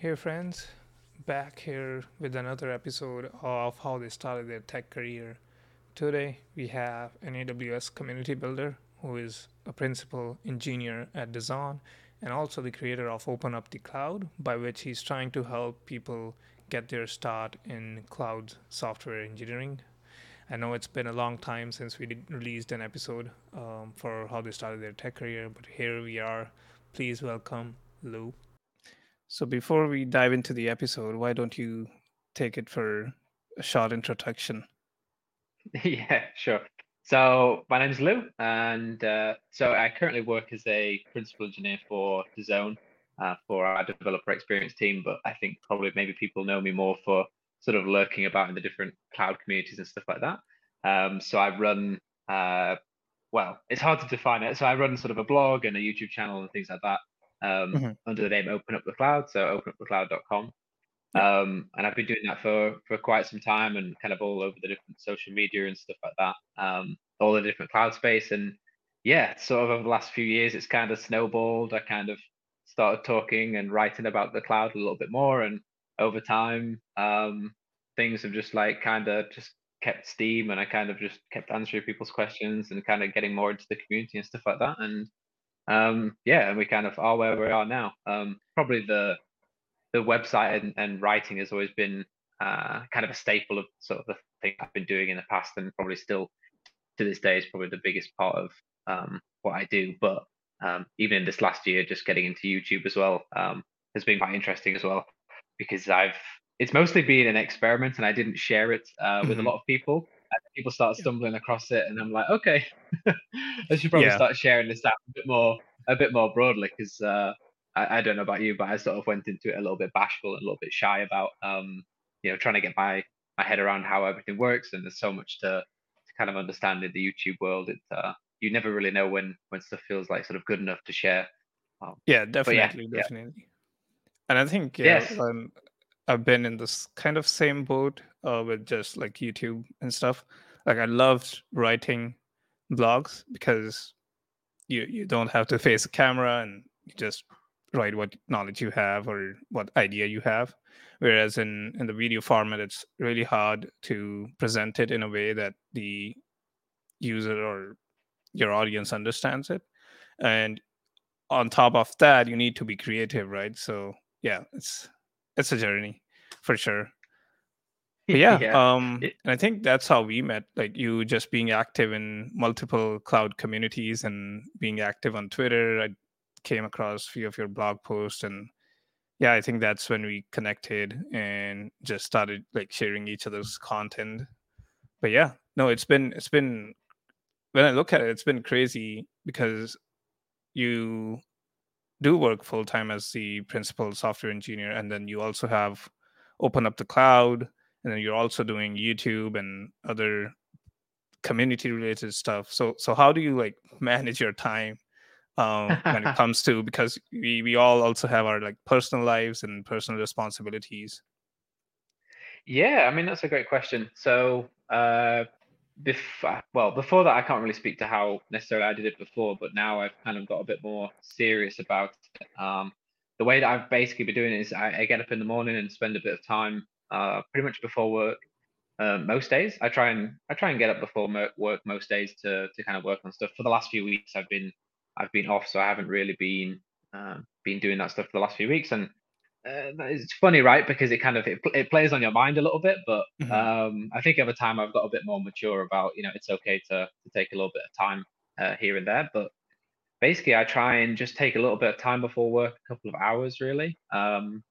Hey friends, back here with another episode of how they started their tech career. Today we have an AWS community builder who is a principal engineer at DAZN and also the creator of Open Up the Cloud, by which he's trying to help people get their start in cloud software engineering. I know it's been a long time since we did, released an episode um, for how they started their tech career, but here we are. Please welcome Lou. So before we dive into the episode, why don't you take it for a short introduction? yeah, sure. So my name is Lou, and uh, so I currently work as a principal engineer for DAZN uh, for our developer experience team. But I think probably maybe people know me more for sort of lurking about in the different cloud communities and stuff like that. Um, so I run, uh, well, it's hard to define it. So I run sort of a blog and a YouTube channel and things like that um, mm-hmm. under the name Open Up the Cloud, so openupthecloud.com. Um, and I've been doing that for for quite some time and kind of all over the different social media and stuff like that, um, all the different cloud space. And yeah, sort of over the last few years, it's kind of snowballed. I kind of started talking and writing about the cloud a little bit more, and over time, um, things have just like kind of just kept steam, and I kind of just kept answering people's questions and kind of getting more into the community and stuff like that. And um, yeah, and we kind of are where we are now. Um, probably the the website and, and writing has always been uh, kind of a staple of sort of the thing I've been doing in the past, and probably still to this day is probably the biggest part of um, what I do. But um, even in this last year, just getting into YouTube as well um, has been quite interesting as well because I've it's mostly been an experiment, and I didn't share it uh, with mm-hmm. a lot of people. And people start stumbling across it, and I'm like, okay, I should probably yeah. start sharing this out a bit more, a bit more broadly, because uh, I, I, don't know about you, but I sort of went into it a little bit bashful and a little bit shy about, um, you know, trying to get my my head around how everything works, and there's so much to, to kind of understand in the YouTube world. It uh, you never really know when when stuff feels like sort of good enough to share. Um, yeah, definitely, yeah, definitely. Yeah. And I think yeah, yes. um, I've been in this kind of same boat uh, with just like YouTube and stuff. Like I loved writing blogs because you you don't have to face a camera and you just write what knowledge you have or what idea you have. Whereas in in the video format, it's really hard to present it in a way that the user or your audience understands it. And on top of that, you need to be creative, right? So yeah, it's it's a journey for sure. Yeah, yeah. um, and I think that's how we met. Like you just being active in multiple cloud communities and being active on Twitter. I came across a few of your blog posts, and yeah, I think that's when we connected and just started like sharing each other's content. But yeah, no, it's been it's been when I look at it, it's been crazy because you do work full time as the principal software engineer, and then you also have open up the cloud, and then you're also doing YouTube and other community related stuff. So so how do you like manage your time um, when it comes to because we we all also have our like personal lives and personal responsibilities. Yeah, I mean that's a great question. So uh, before well before that I can't really speak to how necessarily I did it before, but now I've kind of got a bit more serious about it. Um, the way that I've basically been doing it is I, I get up in the morning and spend a bit of time uh, pretty much before work. Uh, most days I try and I try and get up before work most days to to kind of work on stuff. For the last few weeks I've been I've been off, so I haven't really been um, been doing that stuff for the last few weeks. And uh, it's funny, right? Because it kind of it, it plays on your mind a little bit. But mm-hmm. um, I think over time I've got a bit more mature about you know it's okay to to take a little bit of time uh, here and there. But basically, I try and just take a little bit of time before work, a couple of hours really. Um,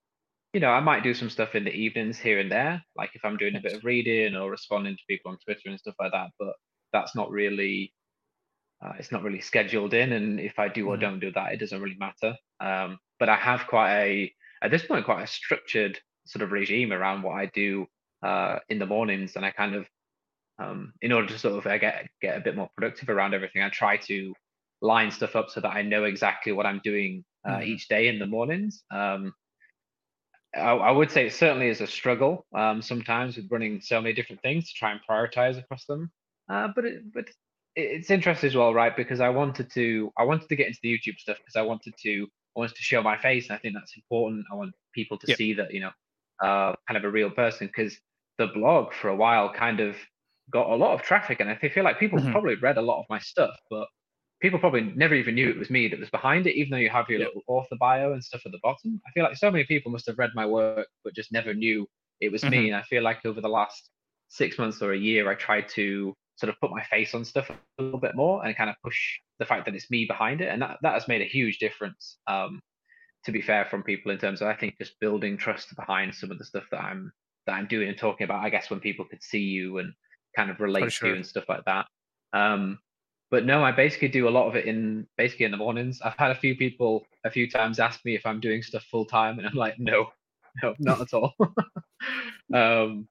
you know, I might do some stuff in the evenings here and there, like if I'm doing a bit of reading or responding to people on Twitter and stuff like that. But that's not really uh, it's not really scheduled in, and if I do or mm. don't do that, it doesn't really matter. Um, but I have quite a, at this point, quite a structured sort of regime around what I do uh, in the mornings, and I kind of, um, in order to sort of uh, get get a bit more productive around everything, I try to line stuff up so that I know exactly what I'm doing uh, mm. each day in the mornings. Um, I, I, would say it certainly is a struggle um, sometimes with running so many different things to try and prioritize across them. Uh, but it, but it's interesting as well, right? Because I wanted to I wanted to get into the YouTube stuff because I wanted to I wanted to show my face, and I think that's important. I want people to see that you know, uh, kind of a real person because the blog for a while kind of got a lot of traffic, and I feel like people mm-hmm. probably read a lot of my stuff, but people probably never even knew it was me that was behind it, even though you have your little author bio and stuff at the bottom. I feel like so many people must have read my work, but just never knew it was mm-hmm. me. And I feel like over the last six months or a year, I tried to sort of put my face on stuff a little bit more and kind of push the fact that it's me behind it. And that, that has made a huge difference. Um, to be fair from people in terms of I think just building trust behind some of the stuff that I'm that I'm doing and talking about. I guess when people could see you and kind of relate sure. to you and stuff like that. Um, but no, I basically do a lot of it in basically in the mornings. I've had a few people a few times ask me if I'm doing stuff full time, and I'm like, no, no, not at all. um,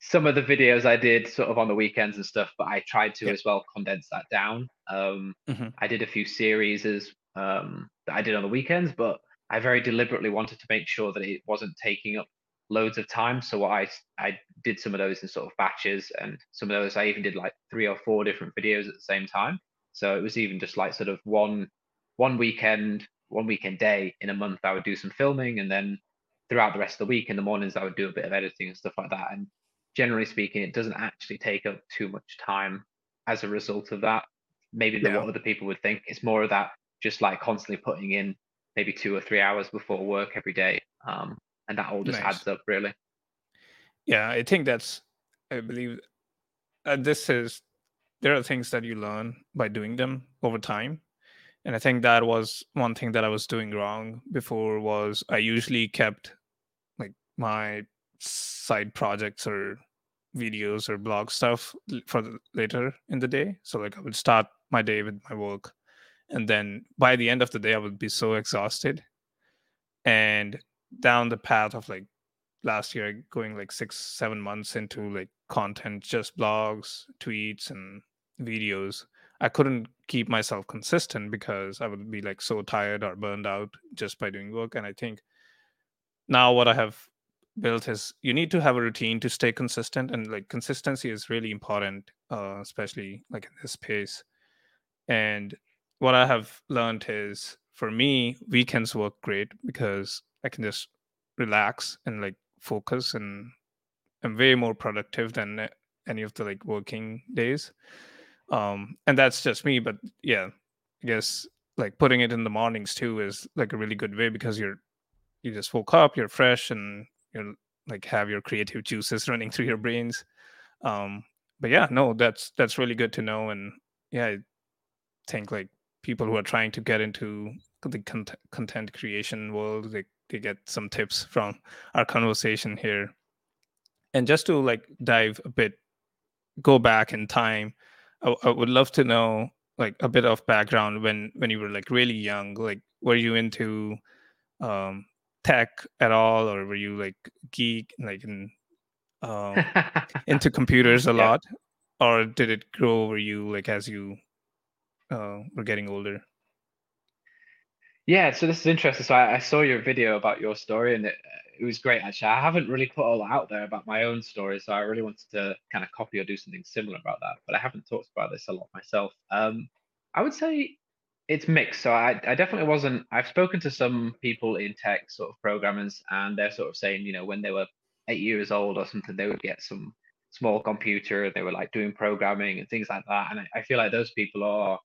some of the videos I did sort of on the weekends and stuff, but I tried to as well condense that down. Um, mm-hmm. I did a few series as um, that I did on the weekends, but I very deliberately wanted to make sure that it wasn't taking up loads of time. So I I did some of those in sort of batches, and some of those I even did like three or four different videos at the same time. So it was even just like sort of one one weekend, one weekend day in a month. I would do some filming, and then throughout the rest of the week in the mornings I would do a bit of editing and stuff like that. And generally speaking, it doesn't actually take up too much time as a result of that. Maybe yeah. what other people would think. It's more of that just like constantly putting in maybe two or three hours before work every day. Um, and that all just nice. adds up really. Yeah, I think that's, I believe uh, this is, there are things that you learn by doing them over time. And I think that was one thing that I was doing wrong before was I usually kept like my side projects or videos or blog stuff for the, later in the day. So like I would start my day with my work and then by the end of the day I would be so exhausted and down the path of like last year going like six seven months into like content just blogs tweets and videos i couldn't keep myself consistent because i would be like so tired or burned out just by doing work. And i think now what i have built is you need to have a routine to stay consistent. And like consistency is really important uh, especially like in this space. And what i have learned is for me weekends work great because I can just relax and like focus and I'm way more productive than any of the like working days. Um, and that's just me, but yeah, I guess like putting it in the mornings too is like a really good way because you're you just woke up, you're fresh, and you're like have your creative juices running through your brains. Um, but yeah, no, that's that's really good to know, and yeah, I think like people who are trying to get into the content, creation world, they to get some tips from our conversation here. And just to like dive a bit, go back in time, I, I would love to know like a bit of background when when you were like really young. Like, were you into um, tech at all, or were you like geek, like in um, into computers a yeah. lot, or did it grow over you like as you uh, were getting older? Yeah, so this is interesting. So I, I saw your video about your story, and it it was great actually. I haven't really put all out there about my own story, so I really wanted to kind of copy or do something similar about that. But I haven't talked about this a lot myself. Um, I would say it's mixed. So I, I definitely wasn't. I've spoken to some people in tech, sort of programmers, and they're sort of saying, you know, when they were eight years old or something, they would get some small computer. They were like doing programming and things like that. And I, I feel like those people are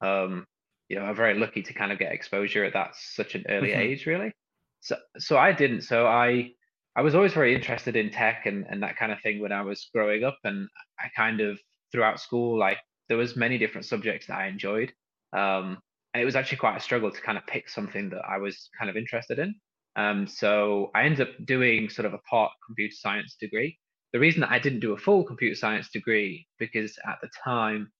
um, you know are very lucky to kind of get exposure at that such an early mm-hmm. age really. So so i didn't. So i i was always very interested in tech and and that kind of thing when i was growing up and i kind of throughout school like there was many different subjects that i enjoyed. Um and it was actually quite a struggle to kind of pick something that i was kind of interested in. Um so i ended up doing sort of a part computer science degree. The reason that i didn't do a full computer science degree because at the time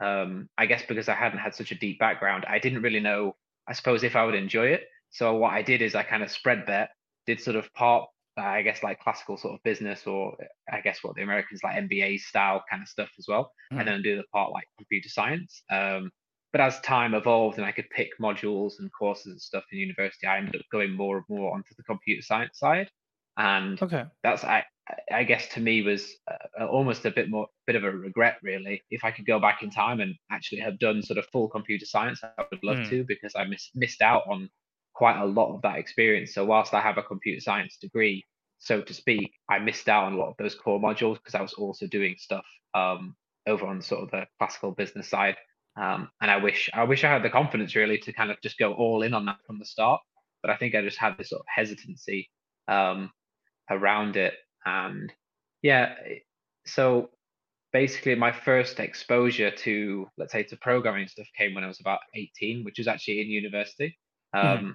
um, I guess because I hadn't had such a deep background, I didn't really know, I suppose, if I would enjoy it. So what I did is I kind of spread bet, did sort of part, uh, I guess, like classical sort of business or I guess what the Americans like MBA style kind of stuff as well, mm. and then do the part like computer science. Um, but as time evolved and I could pick modules and courses and stuff in university, I ended up going more and more onto the computer science side. And okay. that's I I guess to me was uh, almost a bit more bit of a regret really. If I could go back in time and actually have done sort of full computer science, I would love mm. to because I miss, missed out on quite a lot of that experience. So whilst I have a computer science degree, so to speak, I missed out on a lot of those core modules because I was also doing stuff um, over on sort of the classical business side. Um, and I wish I wish I had the confidence really to kind of just go all in on that from the start. But I think I just had this sort of hesitancy um, around it. And yeah, so basically my first exposure to let's say to programming stuff came when I was about 18, which was actually in university. Mm-hmm. Um, mm-hmm.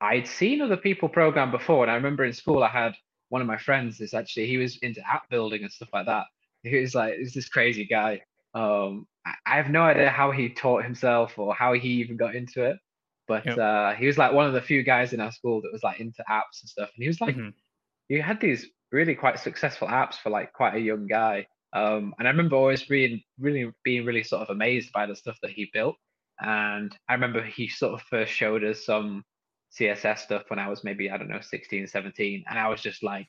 I'd seen other people program before, and I remember in school I had one of my friends. Is actually he was into app building and stuff like that. He was like, "Is this crazy guy?" Um, I have no idea how he taught himself or how he even got into it, but yep. uh, he was like one of the few guys in our school that was like into apps and stuff. And he was like, mm-hmm. he had these really quite successful apps for like quite a young guy. Um, and I remember always being really being really sort of amazed by the stuff that he built. And I remember he sort of first showed us some CSS stuff when I was maybe, I don't know, 16, 17. And I was just like,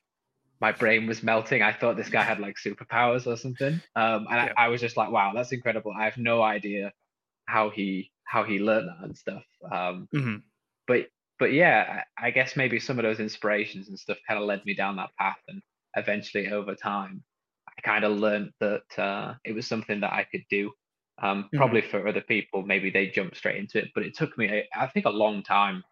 my brain was melting. I thought this guy had like superpowers or something. Um, and yeah. I, I, was just like, wow, that's incredible. I have no idea how he how he learned that and stuff. Um, mm-hmm. But but yeah, I, guess maybe some of those inspirations and stuff kind of led me down that path. And eventually, over time, I kind of learned that uh, it was something that I could do. Um, mm-hmm. Probably for other people, maybe they jump straight into it, but it took me, I think, a long time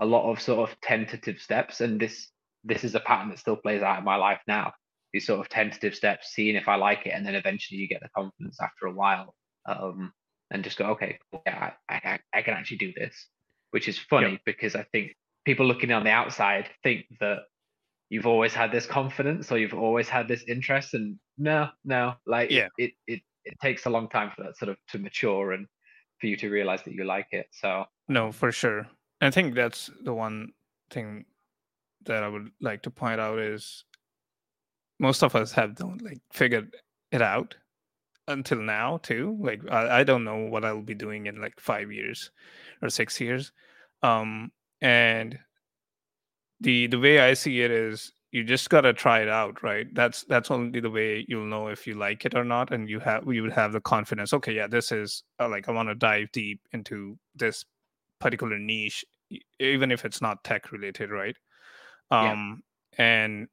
a lot of sort of tentative steps and this this is a pattern that still plays out in my life now these sort of tentative steps seeing if i like it and then eventually you get the confidence after a while um, and just go okay yeah I, I, I can actually do this which is funny yep. because i think people looking on the outside think that you've always had this confidence or you've always had this interest and no no like yeah. it, it it takes a long time for that sort of to mature and for you to realize that you like it so no for sure I think that's the one thing that I would like to point out is most of us have don't like figured it out until now too. Like I, I don't know what I'll be doing in like five years or six years. Um and the the way I see it is you just gotta try it out, right? That's that's only the way you'll know if you like it or not, and you have you would have the confidence. Okay, yeah, this is uh, like I want to dive deep into this particular niche even if it's not tech related right um yeah. and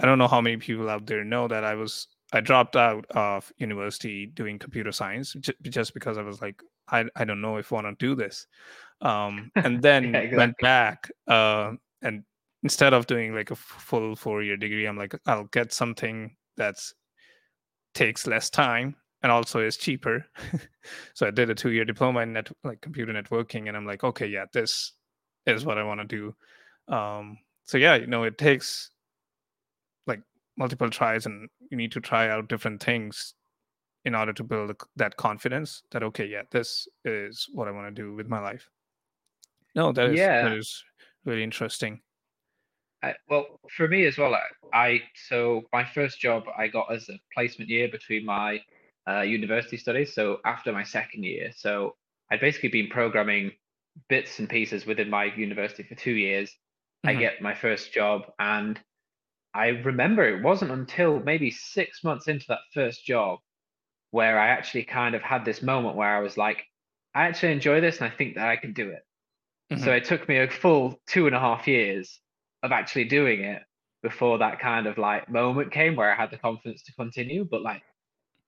i don't know how many people out there know that i was i dropped out of university doing computer science just because i was like i, I don't know if i want to do this um and then yeah, exactly. went back uh and instead of doing like a full four year degree i'm like i'll get something that's takes less time and also is cheaper. so I did a two year diploma in net like computer networking, and I'm like, okay, yeah, this is what I want to do. Um, so yeah, you know, it takes multiple tries, and you need to try out different things in order to build that confidence that okay, yeah, this is what I want to do with my life. No, that is yeah. that is really interesting. I, well, for me as well, I, I so my first job I got as a placement year between my uh, university studies. So after my second year, so I'd basically been programming bits and pieces within my university for two years. Mm-hmm. I get my first job, and I remember it wasn't until maybe six months into that first job where I actually kind of had this moment where I was like, I actually enjoy this and I think that I can do it. Mm-hmm. So it took me a full two and a half years of actually doing it before that kind of like moment came where I had the confidence to continue. But like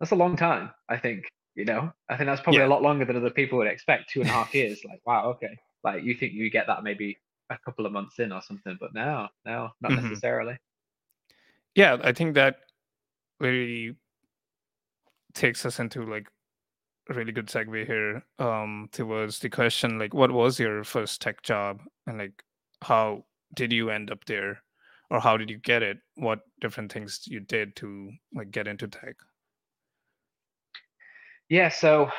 that's a long time, I think. You know, I think that's probably yeah. a lot longer than other people would expect. Two and a half years. Like, wow, okay. Like you think you get that maybe a couple of months in or something, but no, no, not mm-hmm. necessarily. Yeah, I think that really takes us into like a really good segue here um towards the question like what was your first tech job? And like how did you end up there? Or how did you get it? What different things you did to like get into tech? Yeah, so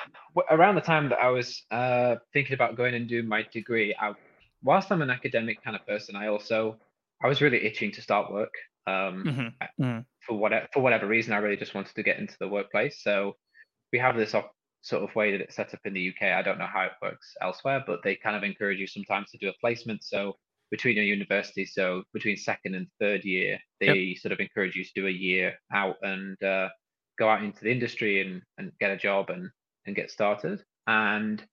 around the time that I was uh, thinking about going and doing my degree, I, whilst I'm an academic kind of person, I also I was really itching to start work. Um, mm-hmm. Mm-hmm. For whatever for whatever reason, I really just wanted to get into the workplace. So we have this op- sort of way that it's set up in the UK. I don't know how it works elsewhere, but they kind of encourage you sometimes to do a placement. So between your university, so between second and third year, they yep. sort of encourage you to do a year out and uh, go out into the industry and, and get a job and, and get started. And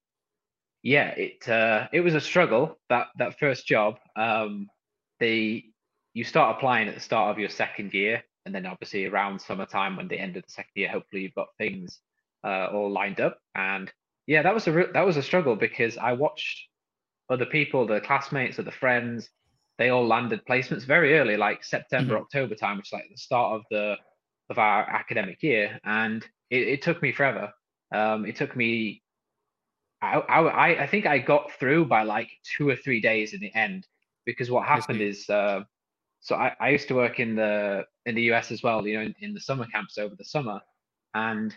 yeah, it uh, it was a struggle that that first job. Um, the you start applying at the start of your second year, and then obviously around summertime when the end of the second year, hopefully you've got things uh, all lined up. And yeah, that was a re- that was a struggle because I watched other people, the classmates or the friends, they all landed placements very early, like September, mm-hmm. October time, which is like the start of the of our academic year, and it, it took me forever. Um, it took me I, I I think I got through by like two or three days in the end because what happened is uh, so I, I used to work in the in the US as well, you know, in, in the summer camps over the summer, and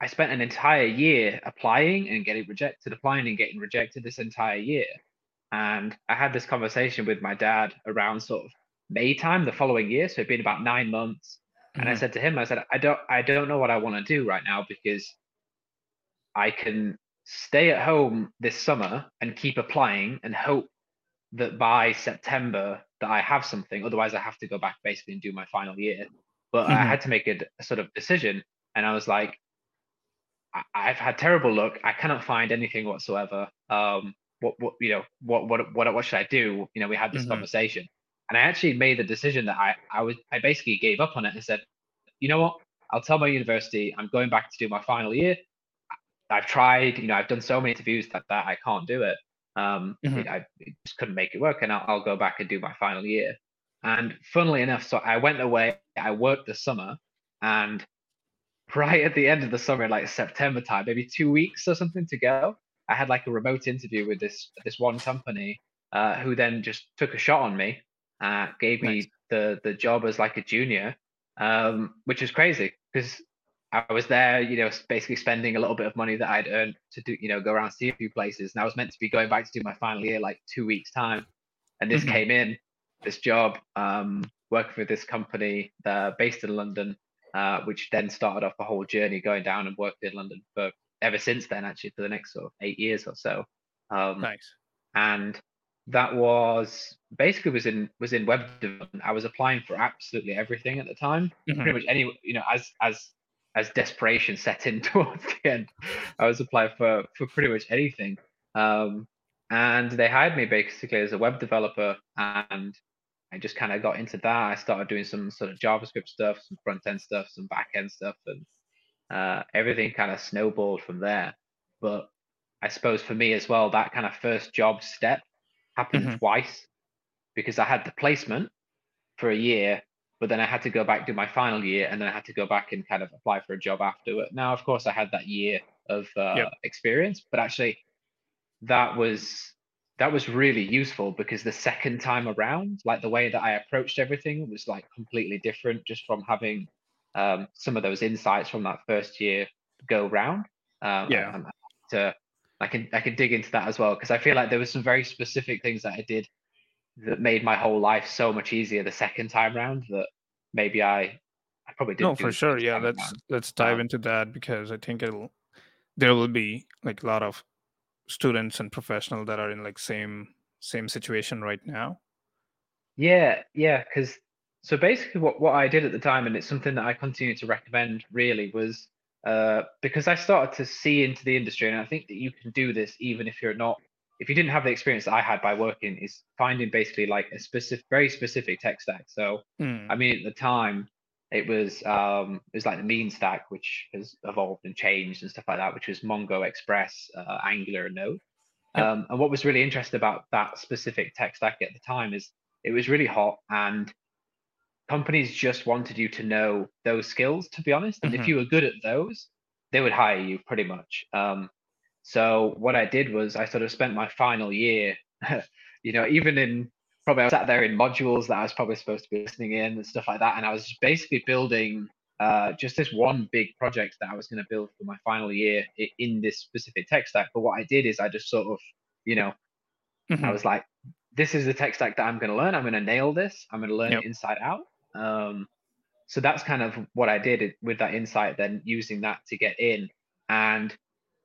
I spent an entire year applying and getting rejected, applying and getting rejected this entire year. And I had this conversation with my dad around sort of May time the following year. So it'd been about nine months. And mm-hmm. I said to him, I said, I don't I don't know what I want to do right now because I can stay at home this summer and keep applying and hope that by September that I have something. Otherwise, I have to go back basically and do my final year. But mm-hmm. I had to make a, a, sort of decision, and I was like, I, have had terrible luck. I cannot find anything whatsoever. Um, what what you know what what what what should I do? You know, we had this mm-hmm. conversation, and I actually made the decision that I I was I basically gave up on it and said, you know what? I'll tell my university I'm going back to do my final year. I've tried, you know, I've done so many interviews that, that I can't do it. Um, mm-hmm. I just couldn't make it work, and I'll, I'll go back and do my final year. And funnily enough, so I went away. I worked the summer, and right at the end of the summer, like September time, maybe two weeks or something to go, I had like a remote interview with this this one company, uh, who then just took a shot on me, uh, gave nice. me the the job as like a junior, um, which is crazy because I was there, you know, basically spending a little bit of money that I'd earned to do, you know, go around see a few places. And I was meant to be going back to do my final year like two weeks time, and this mm-hmm. came in, this job, um, working for this company uh, based in London, uh, which then started off a whole journey going down and worked in London for ever since then, actually for the next sort of eight years or so. Um, nice. And that was basically was in was in web development. I was applying for absolutely everything at the time, mm-hmm. pretty much any you know as as as desperation set in towards the end, I was applying for for pretty much anything. Um, and they hired me basically as a web developer, and I just kind of got into that. I started doing some sort of JavaScript stuff, some front end stuff, some back end stuff, and uh, everything kind of snowballed from there. But I suppose for me as well, that kind of first job step happened mm-hmm. twice because I had the placement for a year but then I had to go back do my final year, and then I had to go back and kind of apply for a job afterward. Now, of course, I had that year of uh, yep. experience, but actually, that was that was really useful because the second time around, like the way that I approached everything was like completely different, just from having um, some of those insights from that first year go round. Um, yeah. to I can I can dig into that as well because I feel like there was some very specific things that I did that made my whole life so much easier the second time round that maybe I I probably didn't. No, for sure. Yeah, let's around. let's dive um, into that because I think it'll there will be like a lot of students and professionals that are in like same same situation right now. Yeah, yeah, because so basically what what I did at the time, and it's something that I continue to recommend really was uh, because I started to see into the industry, and I think that you can do this even if you're not if you didn't have the experience that I had by working, is finding basically like a specific, very specific tech stack. So, mm. I mean, at the time, it was um, it was like the mean stack, which has evolved and changed and stuff like that, which was Mongo, Express, uh, Angular, and Node. Yep. Um, and what was really interesting about that specific tech stack at the time is it was really hot and companies just wanted you to know those skills, to be honest. And mm-hmm. if you were good at those, they would hire you pretty much. Um, so what I did was I sort of spent my final year, you know, even in probably I sat there in modules that I was probably supposed to be listening in and stuff like that, and I was basically building uh, just this one big project that I was going to build for my final year in this specific tech stack. But what I did is I just sort of, you know, mm-hmm. I was like, this is the tech stack that I'm going to learn. I'm going to nail this. I'm going to learn yep. it inside out. Um, so that's kind of what I did with that insight, then using that to get in. And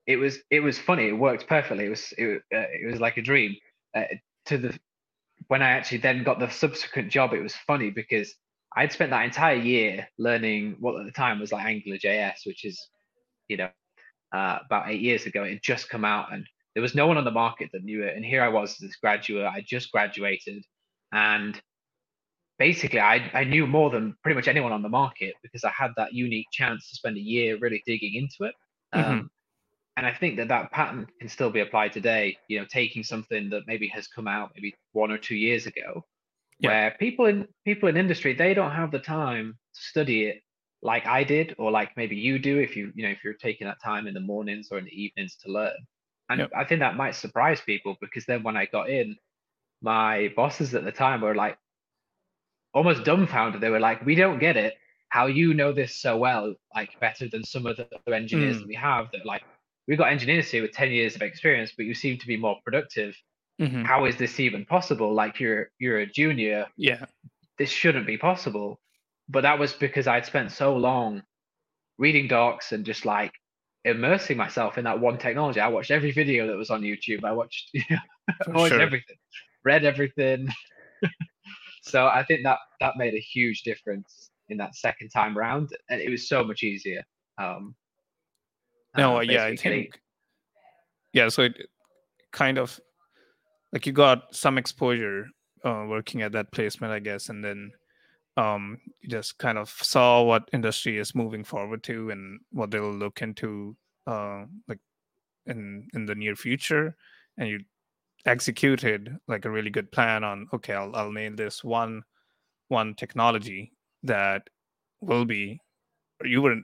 it was it was funny. It worked perfectly. It was it, uh, it was like a dream. Uh, to the when I actually then got the subsequent job, it was funny because I'd spent that entire year learning what at the time was like Angular JS, which is you know uh, about eight years ago. It had just come out, and there was no one on the market that knew it. And here I was, this graduate, I just graduated, and basically I, I knew more than pretty much anyone on the market because I had that unique chance to spend a year really digging into it. Mm-hmm. And I think that that pattern can still be applied today. You know, taking something that maybe has come out maybe one or two years ago, yeah. where people in people in industry they don't have the time to study it like I did, or like maybe you do if you you know if you're taking that time in the mornings or in the evenings to learn. And yep. I think that might surprise people because then when I got in, my bosses at the time were like almost dumbfounded. They were like, "We don't get it. How you know this so well, like better than some of the other engineers mm. that we have that like we've got engineers here with 10 years of experience, but you seem to be more productive. Mm-hmm. How is this even possible? Like you're you're a junior. Yeah. This shouldn't be possible. But that was because I'd spent so long reading docs and just like immersing myself in that one technology. I watched every video that was on YouTube. I watched, you know, I watched sure. everything, read everything. so I think that that made a huge difference in that second time round, and it was so much easier. Um, no, uh, yeah, I think, yeah. So it kind of like you got some exposure uh, working at that placement, I guess, and then um, you just kind of saw what industry is moving forward to and what they'll look into, uh, like in in the near future, and you executed like a really good plan on okay, I'll I'll nail this one one technology that will be you were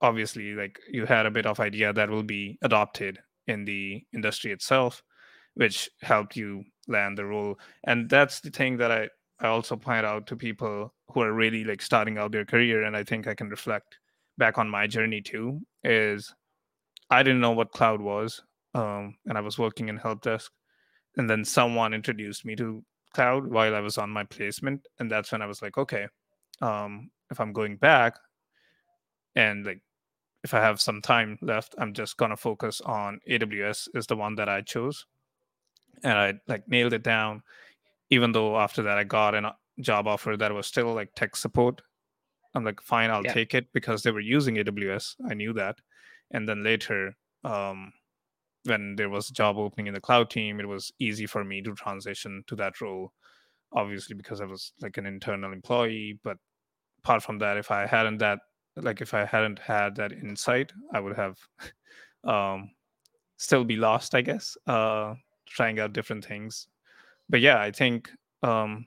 obviously like you had a bit of idea that will be adopted in the industry itself which helped you land the role. And that's the thing that i i also point out to people who are really like starting out their career and i think i can reflect back on my journey too is i didn't know what cloud was um, and i was working in help desk and then someone introduced me to cloud while i was on my placement and that's when i was like okay um, if i'm going back and like if I have some time left, I'm just gonna focus on AWS is the one that I chose, and I like nailed it down. Even though after that I got a job offer that was still like tech support, I'm like, fine, I'll yeah. take it because they were using AWS. I knew that, and then later, um, when there was a job opening in the cloud team, it was easy for me to transition to that role. Obviously, because I was like an internal employee, but apart from that, if I hadn't that like if I hadn't had that insight, I would have um, still be lost, I guess, uh, trying out different things. But yeah, I think um,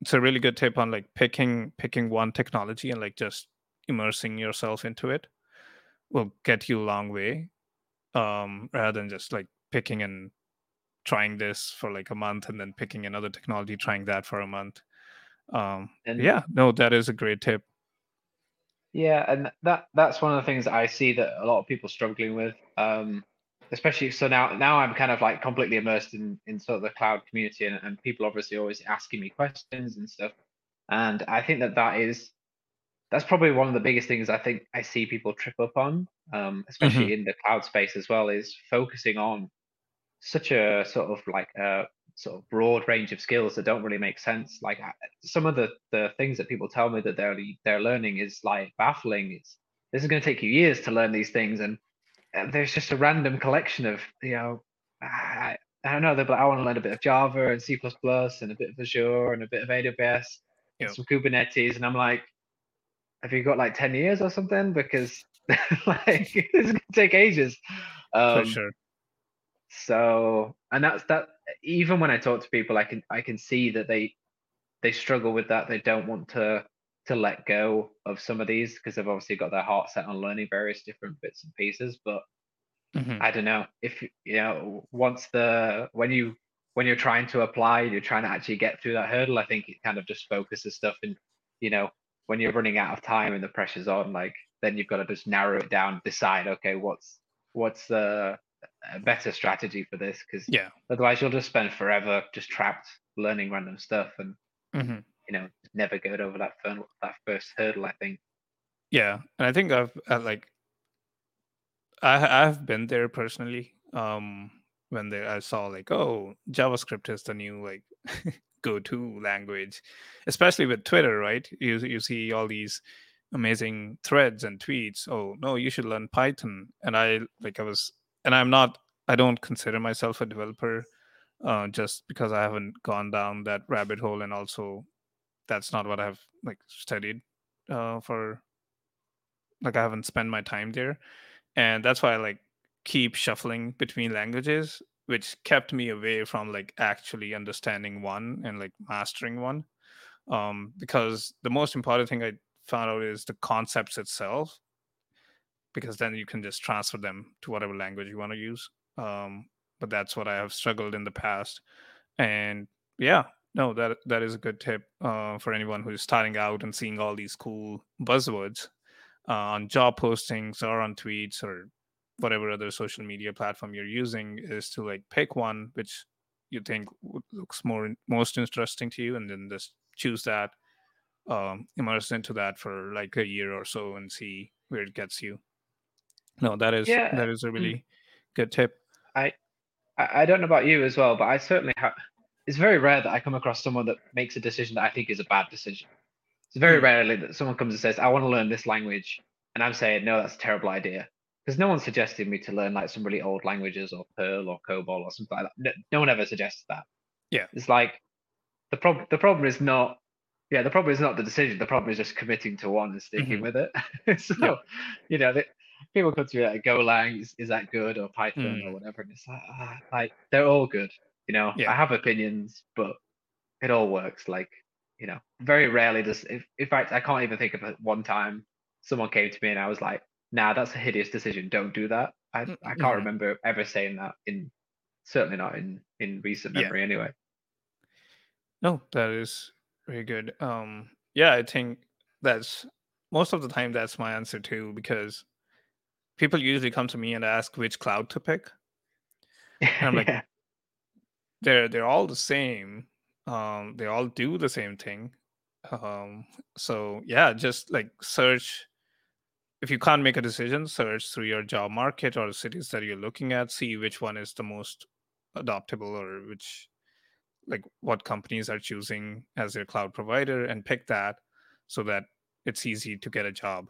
it's a really good tip on like picking picking one technology and like just immersing yourself into it will get you a long way um, rather than just like picking and trying this for like a month and then picking another technology trying that for a month um, and yeah no that is a great tip yeah, and that that's one of the things that I see that a lot of people struggling with. Um, especially so now now I'm kind of like completely immersed in in sort of the cloud community and, and people obviously always asking me questions and stuff. And I think that that is that's probably one of the biggest things I think I see people trip up on, um, especially mm-hmm. in the cloud space as well, is focusing on such a sort of like a sort of broad range of skills that don't really make sense. Like some of the the things that people tell me that they're they're learning is like baffling. It's this is going to take you years to learn these things, and, and there's just a random collection of you know. I, I don't know. But I want to learn a bit of Java and C++ and a bit of Azure and a bit of AWS and some Kubernetes, and I'm like, have you got like 10 years or something? Because like it's gonna take ages. Um, For sure. So, and that's that even when I talk to people, I can I can see that they they struggle with that. They don't want to to let go of some of these because they've obviously got their heart set on learning various different bits and pieces. But mm-hmm. I don't know if you know once the when you when you're trying to apply, you're trying to actually get through that hurdle. I think it kind of just focuses stuff and you know when you're running out of time and the pressure's on, like then you've got to just narrow it down, decide okay what's what's the a better strategy for this because yeah. otherwise you'll just spend forever just trapped learning random stuff and mm-hmm. you know never get over that fun, that first hurdle i think. Yeah and i think i've uh, like i i've been there personally um when they i saw like oh javascript is the new like go-to language especially with twitter right? You you see all these amazing threads and tweets oh no you should learn python and i like i was and I'm not I don't consider myself a developer uh, just because I haven't gone down that rabbit hole, and also that's not what I've like studied uh, for. Like I haven't spent my time there, and that's why I like keep shuffling between languages, which kept me away from like actually understanding one and like mastering one. Um, because the most important thing I found out is the concepts itself, because then you can just transfer them to whatever language you want to use. Um, but that's what I have struggled in the past. And yeah, no, that that is a good tip uh, for anyone who's starting out and seeing all these cool buzzwords uh, on job postings or on tweets or whatever other social media platform you're using is to like pick one which you think looks more most interesting to you and then just choose that um, immerse into that for like a year or so and see where it gets you no that is yeah. that is a mm. really good tip i I don't know about you as well, but I certainly have. It's very rare that I come across someone that makes a decision that I think is a bad decision. It's very mm. rarely that someone comes and says, "I want to learn this language," and I'm saying, "No, that's a terrible idea," because no one suggested me to learn like some really old languages or Perl or COBOL or something like that. No, no one ever suggested that. Yeah, it's like the problem. The problem is not. Yeah, the problem is not the decision. The problem is just committing to one and sticking mm-hmm. with it. so, yeah. you know, people come to me like Golang, is, is that good or Python mm. or whatever, and it's like, ah, like they're all good. You know, yeah. I have opinions, but it all works. Like, you know, very rarely does. If, in fact, I can't even think of it one time someone came to me and I was like, "Nah, that's a hideous decision. Don't do that." I mm, I can't mm-hmm. remember ever saying that in certainly not in in recent memory yeah. anyway. No, that is very good. Um, yeah, I think that's most of the time that's my answer too because people usually come to me and ask which cloud to pick. And I'm like, yeah. they're they're all the same. Um, they all do the same thing. Um, so yeah, just like search. If you can't make a decision, search through your job market or the cities that you're looking at. See which one is the most adoptable or which like what companies are choosing as their cloud provider and pick that so that it's easy to get a job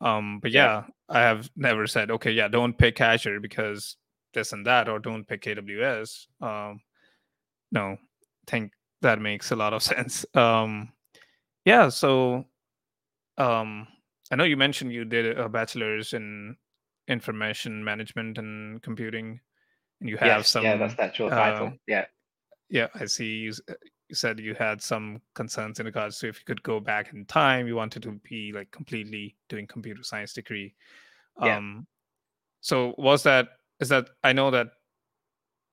um, but yeah, yeah, I have never said, okay, yeah, don't pick Azure because this and that, or don't pick AWS. Um, no, I think that makes a lot of sense. Um, yeah, so um, I know you mentioned you did a bachelor's in information management and computing, and you have yes, some. Yeah, that's the actual title. Uh, yeah. Yeah, I see. You, you said you had some concerns in regards to if you could go back in time, you wanted to be like completely doing computer science degree. Yeah. Um, so was that is that I know that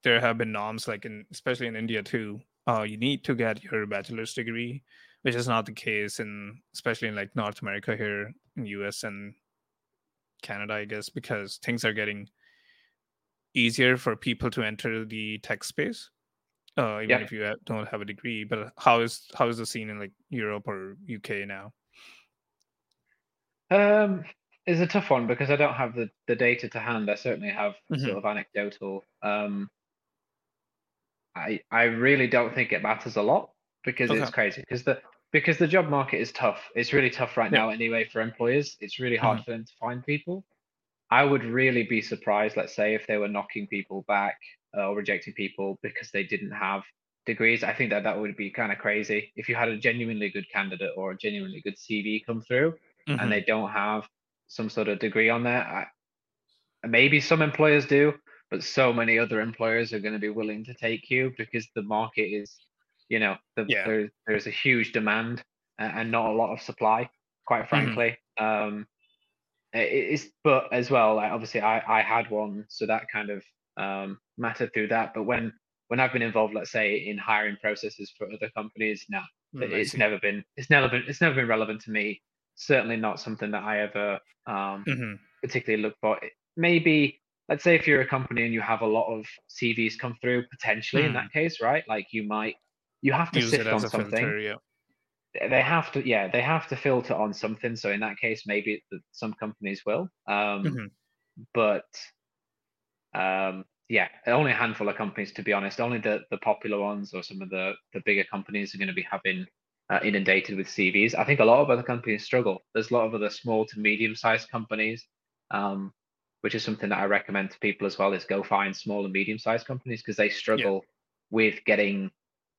there have been norms like in especially in India too. Uh, you need to get your bachelor's degree, which is not the case in especially in like North America here in US and Canada, I guess, because things are getting easier for people to enter the tech space uh, even yeah. if you don't have a degree. But how is how is the scene in like Europe or UK now? Um, it's a tough one because I don't have the, the data to hand. I certainly have mm-hmm. sort of anecdotal. Um, I I really don't think it matters a lot because okay. it's crazy because the because the job market is tough. It's really tough right yeah. now anyway for employers. It's really hard mm-hmm. for them to find people. I would really be surprised, let's say, if they were knocking people back uh, or rejecting people because they didn't have degrees. I think that that would be kind of crazy if you had a genuinely good candidate or a genuinely good CV come through mm-hmm. and they don't have some sort of degree on there. I, maybe some employers do, but so many other employers are going to be willing to take you because the market is, you know, the, yeah. there's there's a huge demand and not a lot of supply, quite mm-hmm. frankly. Mm-hmm. Um, it's but as well, like obviously I I had one, so that kind of um, mattered through that. But when when I've been involved, let's say in hiring processes for other companies, no, mm, it's never been it's never been it's never been relevant to me. Certainly not something that I ever um, mm-hmm. particularly look for. Maybe let's say if you're a company and you have a lot of CVs come through, potentially mm. in that case, right? Like you might you have to Use sift on something. Filter, yeah. They have to, yeah, they have to filter on something. So in that case, maybe some companies will. Um, mm-hmm. But um, yeah, only a handful of companies, to be honest. Only the the popular ones or some of the the bigger companies are going to be having uh, inundated with CVs. I think a lot of other companies struggle. There's a lot of other small to medium sized companies um, which is something that I recommend to people as well, is go find small and medium sized companies because they struggle yeah. with getting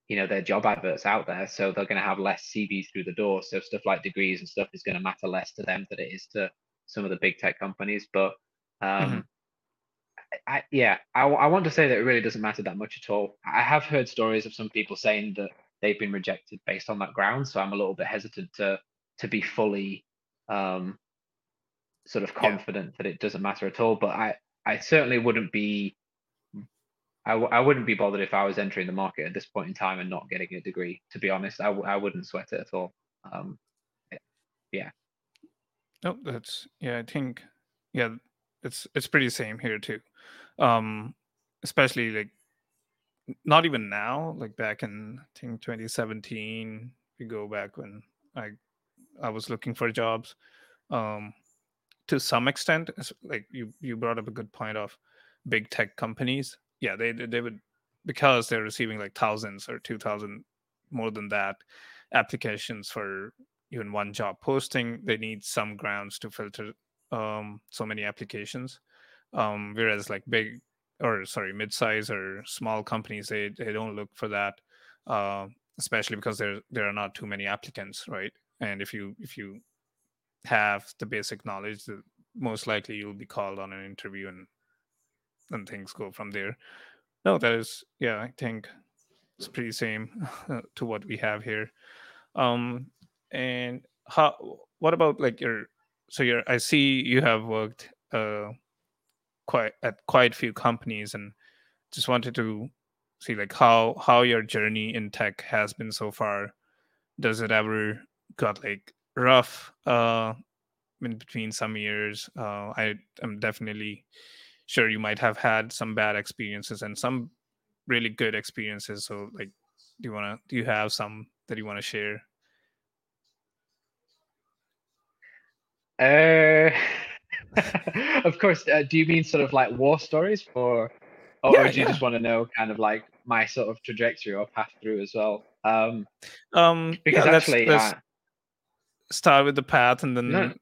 you know their job adverts out there so they're going to have less cvs through the door so stuff like degrees and stuff is going to matter less to them than it is to some of the big tech companies but um mm-hmm. I, yeah I, I want to say that it really doesn't matter that much at all i have heard stories of some people saying that they've been rejected based on that ground so i'm a little bit hesitant to to be fully um sort of confident yeah. that it doesn't matter at all but i i certainly wouldn't be I w- I wouldn't be bothered if I was entering the market at this point in time and not getting a degree. To be honest, I w- I wouldn't sweat it at all. Um, yeah. No, that's yeah. I think yeah, it's it's pretty same here too. Um, especially like not even now, like back in I think 2017. We go back when I I was looking for jobs. Um, to some extent, like you you brought up a good point of big tech companies yeah, they they would because they're receiving like thousands or two thousand more than that applications for even one job posting. They need some grounds to filter um, so many applications. Um, whereas like big or sorry, mid-size or small companies, they they don't look for that, uh, especially because there there are not too many applicants, right? And if you if you have the basic knowledge, most likely you'll be called on an interview and and things go from there. No, that is yeah, I think it's pretty same to what we have here. Um, and how? What about like your? So your I see you have worked uh quite at quite a few companies, and just wanted to see like how how your journey in tech has been so far. Does it ever got like rough uh in between some years? Uh, I am definitely sure you might have had some bad experiences and some really good experiences so like do you want to do you have some that you want to share uh of course uh, do you mean sort of like war stories for or, yeah, or do you yeah. just want to know kind of like my sort of trajectory or path through as well um um because yeah, actually let's, let's uh, start with the path and then no.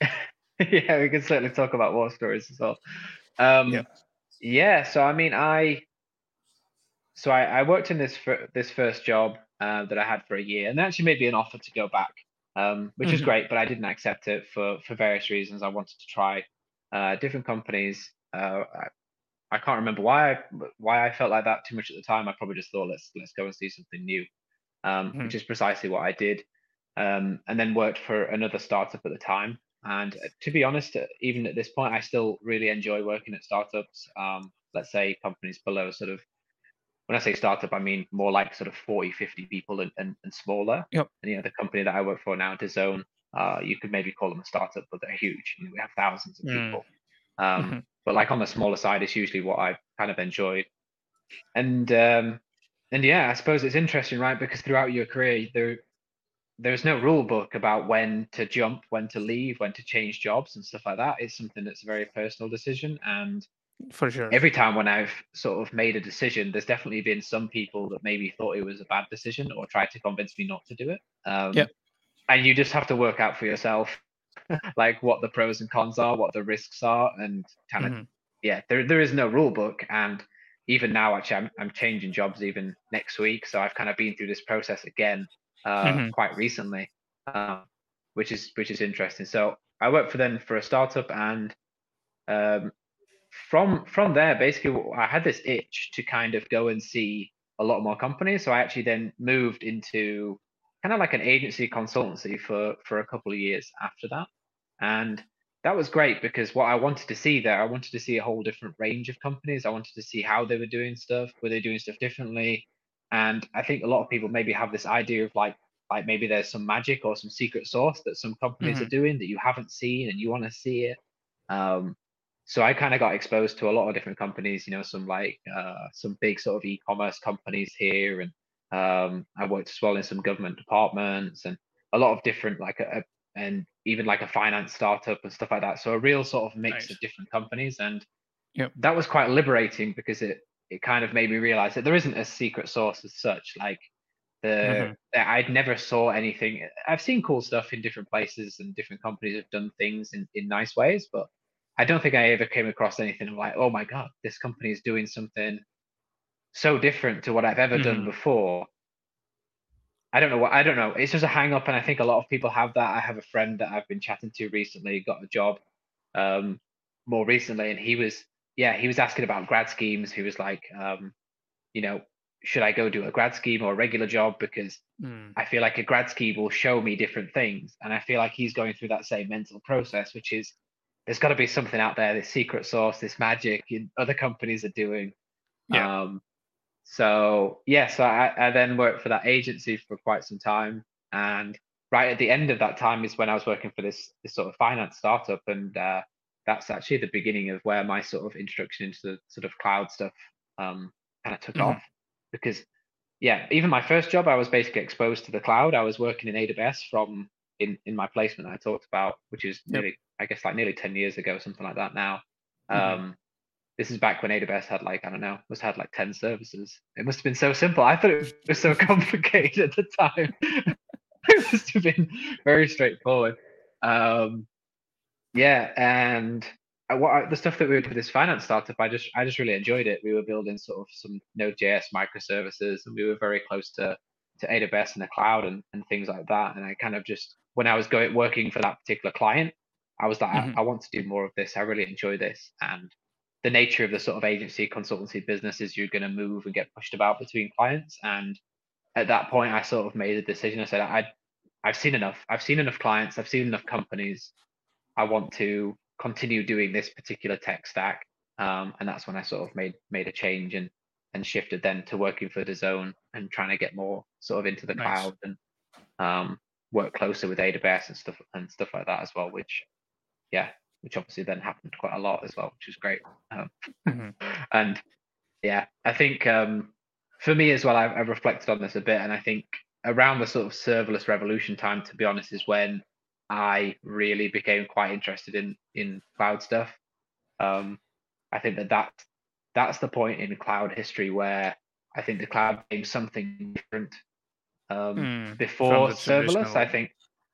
yeah, we can certainly talk about war stories as well. Um, yeah. yeah. So I mean, I so I, I worked in this for this first job uh, that I had for a year, and they actually made me an offer to go back, um, which mm-hmm. was great, but I didn't accept it for for various reasons. I wanted to try uh, different companies. Uh, I, I can't remember why I why I felt like that too much at the time. I probably just thought let's let's go and see something new, um, mm-hmm. which is precisely what I did. Um, and then worked for another startup at the time and uh, to be honest, uh, even at this point, I still really enjoy working at startups. Um, let's say companies below sort of, when I say startup, I mean more like sort of 40, 50 people and, and, and smaller. Yep. And, you know, the company that I work for now, DAZN, uh, you could maybe call them a startup, but they're huge. You know, we have thousands of mm. people. Um, mm-hmm. But like on the smaller side, it's usually what I've kind of enjoyed. And um, and yeah, I suppose it's interesting, right? Because throughout your career, there there's no rule book about when to jump, when to leave, when to change jobs and stuff like that. It's something that's a very personal decision. And for sure, every time when I've sort of made a decision, there's definitely been some people that maybe thought it was a bad decision or tried to convince me not to do it. Um, yeah. And you just have to work out for yourself, like what the pros and cons are, what the risks are, and kind of, mm-hmm. yeah, there there is no rule book. And even now, actually, I'm I'm changing jobs even next week, so I've kind of been through this process again uh, mm-hmm. quite recently, uh, which is which is interesting. So I worked for them for a startup, and um, from from there, basically, I had this itch to kind of go and see a lot more companies. So I actually then moved into kind of like an agency consultancy for for a couple of years after that, and that was great because what I wanted to see there, I wanted to see a whole different range of companies. I wanted to see how they were doing stuff, were they doing stuff differently, and I think a lot of people maybe have this idea of like like maybe there's some magic or some secret sauce that some companies mm-hmm. are doing that you haven't seen and you want to see it. Um, so I kind of got exposed to a lot of different companies, you know, some like uh, some big sort of e-commerce companies here, and um, I worked as well in some government departments and a lot of different like a, a and even like a finance startup and stuff like that. So a real sort of mix nice. of different companies, and yep. that was quite liberating because it it kind of made me realize that there isn't a secret sauce as such. Like the mm-hmm. I'd never saw anything. I've seen cool stuff in different places and different companies have done things in, in nice ways, but I don't think I ever came across anything like, oh my god, this company is doing something so different to what I've ever mm-hmm. done before. I don't know what I don't know. It's just a hang up, and I think a lot of people have that. I have a friend that I've been chatting to recently, got a job um, more recently, and he was yeah, he was asking about grad schemes. He was like, um, you know, should I go do a grad scheme or a regular job? Because mm. I feel like a grad scheme will show me different things. And I feel like he's going through that same mental process, which is there's got to be something out there, this secret sauce, this magic in other companies are doing. Yeah. Um, so yeah, so I, I then worked for that agency for quite some time. And right at the end of that time is when I was working for this this sort of finance startup. And uh, that's actually the beginning of where my sort of introduction into the sort of cloud stuff um, kind of took mm-hmm. off because yeah, even my first job, I was basically exposed to the cloud. I was working in AWS from in in my placement I talked about, which is yep. nearly, I guess, like nearly ten years ago, or something like that. Now, mm-hmm. um, this is back when AWS had like I don't know, must have had like ten services. It must have been so simple. I thought it was so complicated at the time. it must have been very straightforward. Um, yeah, and what I, the stuff that we did with this finance startup, I just I just really enjoyed it. We were building sort of some Node.js microservices, and we were very close to to AWS and the cloud and, and things like that. And I kind of just when I was going working for that particular client, I was like, mm-hmm. I, I, want to do more of this. I really enjoy this. And the nature of the sort of agency consultancy business is you're going to move and get pushed about between clients. And at that point, I sort of made a decision. I said, I I've seen enough. I've seen enough clients. I've seen enough companies. I want to continue doing this particular tech stack. Um, and that's when I sort of made made a change and and shifted then to working for DAZN and trying to get more sort of into the nice. cloud and um, work closer with AWS and stuff and stuff like that as well. Which, yeah, which obviously then happened quite a lot as well, which is great. Um, mm-hmm. And yeah, I think um, for me as well, I've, I've reflected on this a bit, and I think around the sort of serverless revolution time, to be honest, is when I really became quite interested in in cloud stuff. Um, I think that that that's the point in cloud history where I think the cloud became something different. Um, mm, before serverless, I think.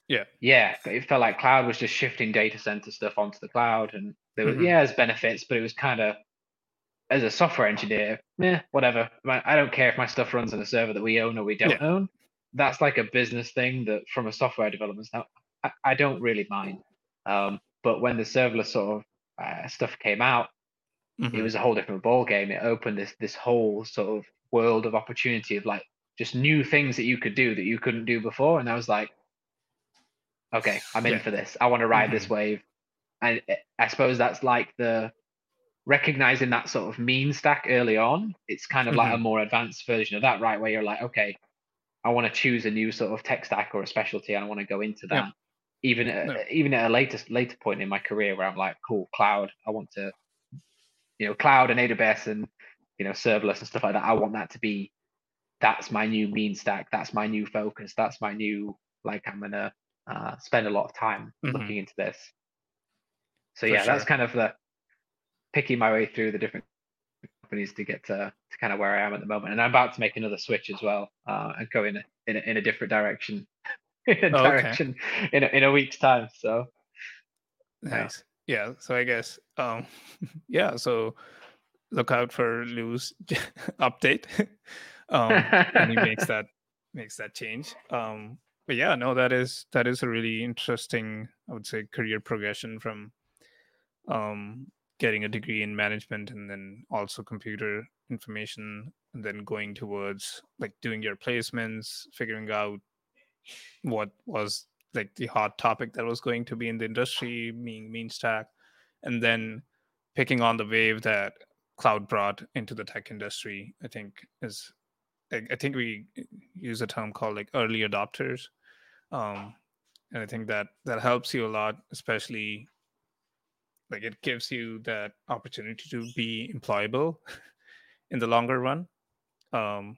Yeah. Yeah, it felt like cloud was just shifting data center stuff onto the cloud, and there was mm-hmm. yeah, there's benefits, but it was kind of as a software engineer, yeah, whatever. I don't care if my stuff runs on a server that we own or we don't yeah. own. That's like a business thing that from a software development I, I don't really mind. Um, but when the serverless sort of uh, stuff came out, mm-hmm. it was a whole different ball game. It opened this this whole sort of world of opportunity of like just new things that you could do that you couldn't do before. And I was like, okay, I'm in yeah. for this. I want to ride mm-hmm. this wave. And I suppose that's like the recognizing that sort of mean stack early on. It's kind of mm-hmm. like a mm-hmm. more advanced version of that, right? Where you're like, okay, I want to choose a new sort of tech stack or a specialty, and I want to go into that even at, no. even at a later later point in my career where I'm like, cool, cloud. I want to, you know, cloud and AWS and you know serverless and stuff like that. I want that to be that's my new mean stack. That's my new focus. That's my new like I'm gonna uh, spend a lot of time mm-hmm. looking into this. So For yeah, sure. that's kind of the picking my way through the different companies to get to, to kind of where I am at the moment. And I'm about to make another switch as well uh, and go in a, in a, in a different direction in a oh, direction okay. in a, in a week's time. So nice. Yeah. yeah. So I guess um yeah. So look out for Lou's update. Um when he makes that makes that change. Um but yeah, no, that is that is a really interesting, I would say, career progression from um getting a degree in management and then also computer information and then going towards like doing your placements, figuring out what was like the hot topic that was going to be in the industry, being mean stack, and then picking on the wave that cloud brought into the tech industry. I think is I think we use a term called like early adopters, um, and I think that that helps you a lot, especially like it gives you that opportunity to be employable in the longer run. Um,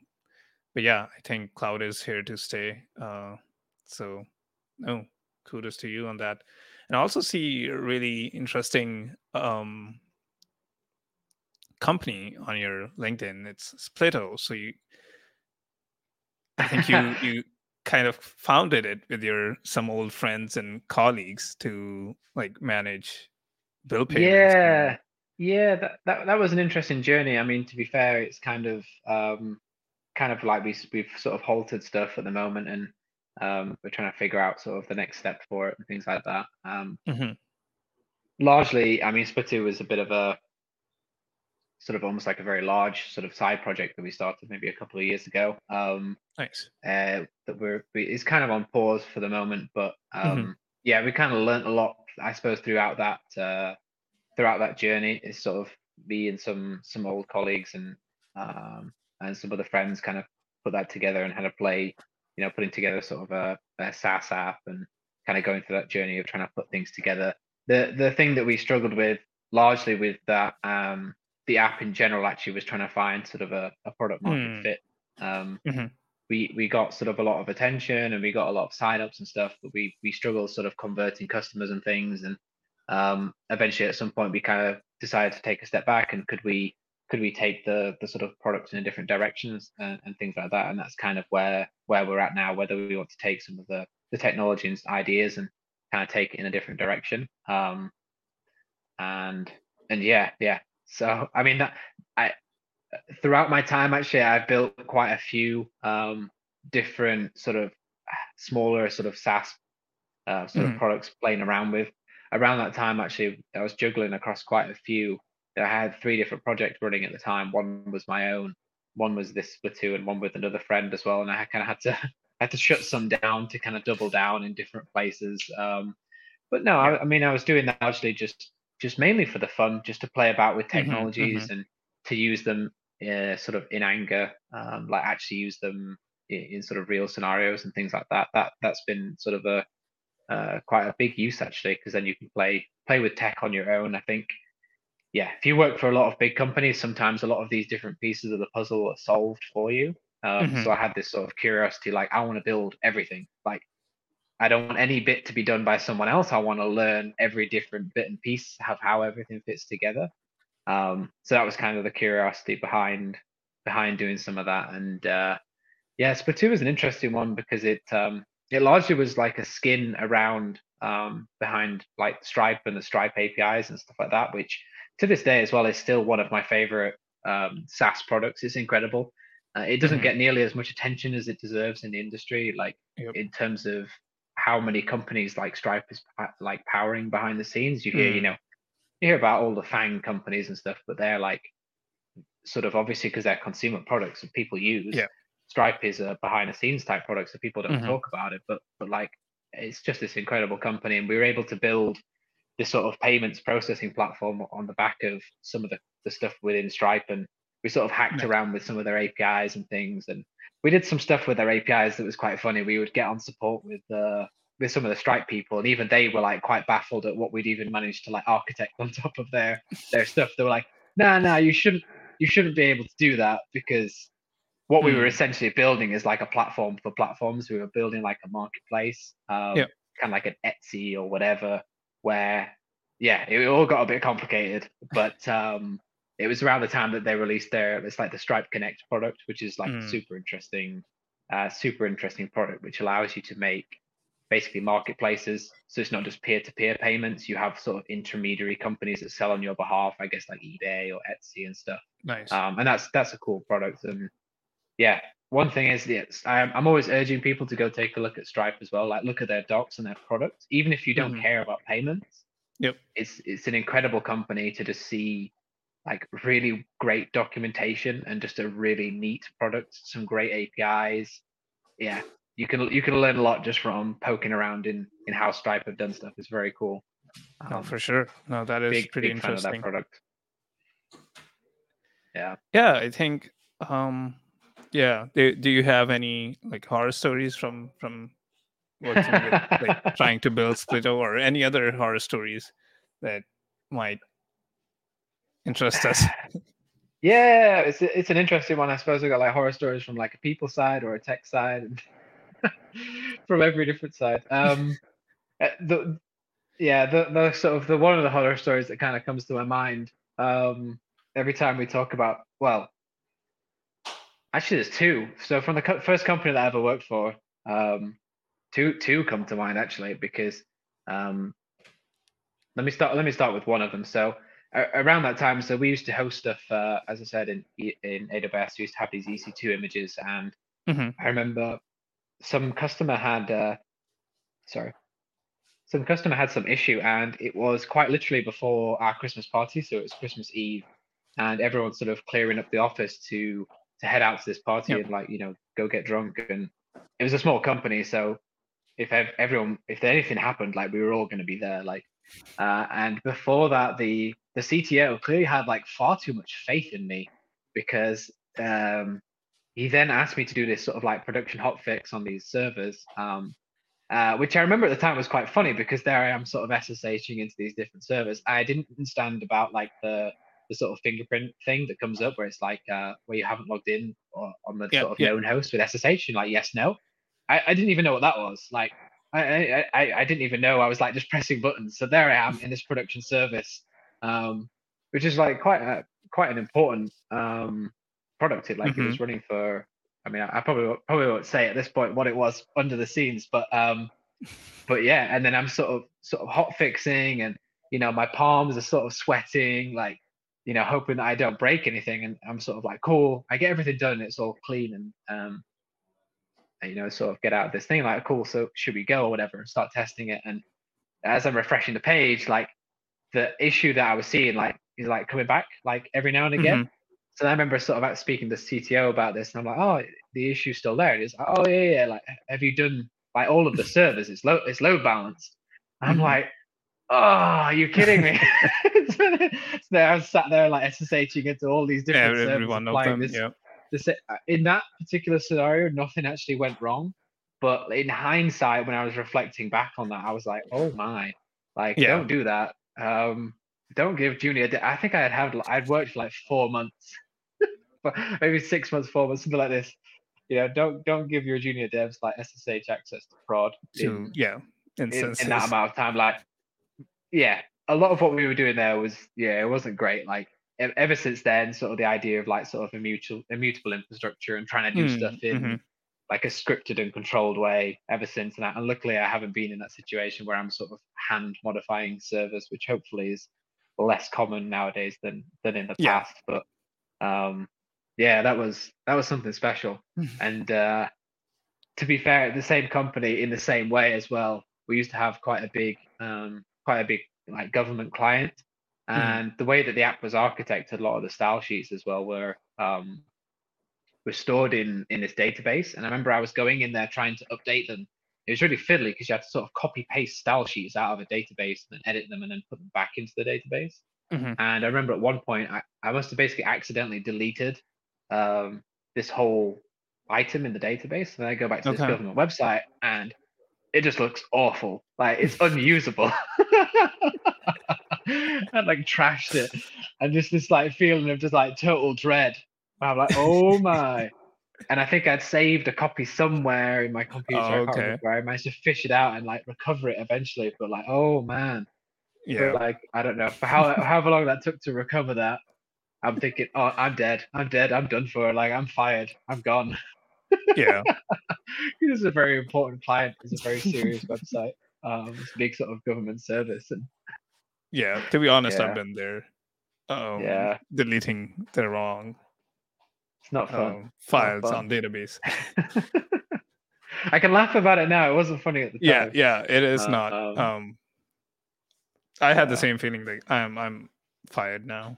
but yeah, I think cloud is here to stay. Uh, so, no, kudos to you on that. And I also see a really interesting um, company on your LinkedIn. It's Splitoo. So you, I think you you kind of founded it with your some old friends and colleagues to like manage bill payments. Yeah, yeah, that, that that was an interesting journey. I mean, to be fair, it's kind of um, kind of like we we've sort of halted stuff at the moment, and um, we're trying to figure out sort of the next step for it and things like that. Um, mm-hmm. Largely, I mean, Splitoo was a bit of a sort of almost like a very large sort of side project that we started maybe a couple of years ago. Um, nice. Uh, that we're we, it's kind of on pause for the moment, but um, mm-hmm. yeah, we kind of learned a lot, I suppose, throughout that uh, throughout that journey. It's sort of me and some some old colleagues and um, and some other friends kind of put that together and had to play, you know, putting together sort of a, a SaaS app and kind of going through that journey of trying to put things together. The the thing that we struggled with largely with that um, the app in general actually was trying to find sort of a, a product market mm. fit. Um, mm-hmm. We we got sort of a lot of attention and we got a lot of signups and stuff, but we we struggled sort of converting customers and things. And um, eventually, at some point, we kind of decided to take a step back and could we could we take the the sort of products in a different directions and, and things like that. And that's kind of where where we're at now. Whether we want to take some of the the technology and ideas and kind of take it in a different direction. Um, and and yeah, yeah, so I mean, I throughout my time actually, I've built quite a few um, different sort of smaller sort of SaaS uh, sort mm. of mm-hmm. products playing around with. Around that time, actually, I was juggling across quite a few. I had three different projects running at the time. One was my own, one was this Splitoo, and one with another friend as well. And I kind of had to had to shut some down to kind of double down in different places. Um, but no, I, I, mean, I was doing that actually just just mainly for the fun, just to play about with mm-hmm, technologies mm-hmm, mm-hmm. and to use them uh, sort of in anger, um, like actually use them in, in, sort of real scenarios and things like that. That that's been sort of a uh, quite a big use actually, because then you can play play with tech on your own. I think, yeah, if you work for a lot of big companies, sometimes a lot of these different pieces of the puzzle are solved for you. Um, mm-hmm. So I had this sort of curiosity, like I want to build everything. Like I don't want any bit to be done by someone else. I want to learn every different bit and piece of how everything fits together. Um, so that was kind of the curiosity behind behind doing some of that. And uh, yeah, Splitoo was an interesting one because it um, it largely was like a skin around um, behind like Stripe and the Stripe APIs and stuff like that, which to this day as well is still one of my favorite um, SaaS products. It's incredible. Uh, it doesn't mm-hmm. get nearly as much attention as it deserves in the industry, like yep. in terms of how many companies like Stripe is like powering behind the scenes. You hear, mm. you know, you hear about all the FANG companies and stuff, but they're like sort of obviously because they're consumer products that people use. Yeah. Stripe is a behind the scenes type product, so people don't mm-hmm. talk about it. But but like it's just this incredible company, and we were able to build this sort of payments processing platform on the back of some of the, the stuff within Stripe, and we sort of hacked around with some of their APIs and things, and we did some stuff with their APIs that was quite funny. We would get on support with uh, with some of the Stripe people, and even they were like quite baffled at what we'd even managed to like architect on top of their their stuff. They were like, "No, nah, no, nah, you shouldn't you shouldn't be able to do that because what we were hmm. essentially building is like a platform for platforms. We were building like a marketplace, um, kind of like an Etsy or whatever, where yeah, it all got a bit complicated, but um, it was around the time that they released their it's like the Stripe Connect product, which is like mm. super interesting, uh, super interesting product, which allows you to make basically marketplaces. So it's not just peer-to-peer payments. You have sort of intermediary companies that sell on your behalf, I guess like eBay or Etsy and stuff. Nice. Um, and that's that's a cool product. And yeah, one thing is yes, I'm, I'm always urging people to go take a look at Stripe as well. Like look at their docs and their products, even if you don't mm-hmm. care about payments. Yep. It's it's an incredible company to just see like really great documentation and just a really neat product, some great APIs. Yeah, you can you can learn a lot just from poking around in in how Stripe have done stuff. It's very cool. Um, no, for sure. No, that is big, pretty big interesting. Fan of that product. Yeah. Yeah, I think. um Yeah. Do Do you have any like horror stories from from working with like trying to build Splitoo or any other horror stories that might interest us? yeah, it's it's an interesting one. I suppose we got like horror stories from like a people side or a tech side. from every different side. Um, uh, the yeah, the the sort of the one of the horror stories that kind of comes to my mind um, every time we talk about well, actually there's two. So from the co- first company that I ever worked for, um, two two come to mind actually because um, let me start. Let me start with one of them. So around that time, so we used to host stuff, uh, as I said in in AWS. We used to have these EC2 images, and mm-hmm. I remember some customer had, uh, sorry, some customer had some issue, and it was quite literally before our Christmas party. So it was Christmas Eve, and everyone's sort of clearing up the office to to head out to this party yep. and like you know go get drunk. And it was a small company, so if everyone if anything happened, like we were all going to be there. Like, uh, and before that, the the CTO clearly had like far too much faith in me because um, he then asked me to do this sort of like production hotfix on these servers. Um, uh, which I remember at the time was quite funny because there I am sort of SSHing into these different servers. I didn't understand about like the the sort of fingerprint thing that comes up where it's like uh, where you haven't logged in or on the sort of known host with SSH and like yes no. I, I didn't even know what that was. Like I, I I didn't even know. I was like just pressing buttons. So there I am in this production service, um, which is like quite a, quite an important um, product. It like mm-hmm. it was mm-hmm. running for. I mean, I, I probably probably won't say at this point what it was under the scenes, but um, but yeah. And then I'm sort of sort of hot fixing, and you know my palms are sort of sweating, like you know, hoping that I don't break anything. And I'm sort of like, cool, I get everything done, it's all clean, and um, and, you know, sort of get out of this thing. Like, cool, so should we go or whatever, and start testing it. And as I'm refreshing the page, like the issue that I was seeing, like, is like coming back, like every now and again. Mm-hmm. So I remember sort of speaking to CTO about this, and I'm like, oh, the issue's still there. It's like, oh yeah, yeah. Like, have you done like all of the servers? It's low, it's load balanced. I'm mm-hmm. like, oh, are you kidding me? so I was sat there like SSHing into all these different yeah, servers, applying this, yeah. this. Uh, in that particular scenario, nothing actually went wrong. But in hindsight, when I was reflecting back on that, I was like, oh my, like yeah. don't do that. Um, don't give junior. I think I had had I'd worked for like four months, maybe six months, four months, something like this. You know, don't don't give your junior devs like SSH access to prod. In, yeah, in, in, in that amount of time, like yeah, a lot of what we were doing there was yeah, it wasn't great. Like ever since then, sort of the idea of like sort of immutable immutable infrastructure and trying to do mm, stuff in mm-hmm. Like a scripted and controlled way ever since that. And luckily, I haven't been in that situation where I'm sort of hand modifying servers, which hopefully is less common nowadays than than in the yeah. past. But um, yeah, that was that was something special. and uh, to be fair, the same company in the same way as well. We used to have quite a big um, quite a big like government client. Hmm. And mm. the way that the app was architected, a lot of the style sheets as well were um, were stored in in this database. And I remember I was going in there trying to update them. It was really fiddly because you had to sort of copy paste style sheets out of a database and then edit them and then put them back into the database. Mm-hmm. And I remember at one point I, I must have basically accidentally deleted um, this whole item in the database. And then I go back to okay. this government website and it just looks awful. Like it's unusable. I like trashed it, and just this like feeling of just like total dread. I'm like, oh my. And I think I'd saved a copy somewhere in my computer. Oh, okay. I, I managed to fish it out and like recover it eventually. But like, oh man. Yeah. But, like I don't know for how however long that took to recover that. I'm thinking, oh, I'm dead. I'm dead. I'm done for. Like I'm fired. I'm gone. Yeah. this is a very important client. It's a very serious website. Um, it's a big sort of government service, and yeah, to be honest, yeah. I've been there. Um, yeah, deleting the wrong. It's not fun. Files not fun. on database. I can laugh about it now. It wasn't funny at the time. Yeah, yeah, it is uh, not. Um, um I had the same feeling like I'm I'm fired now.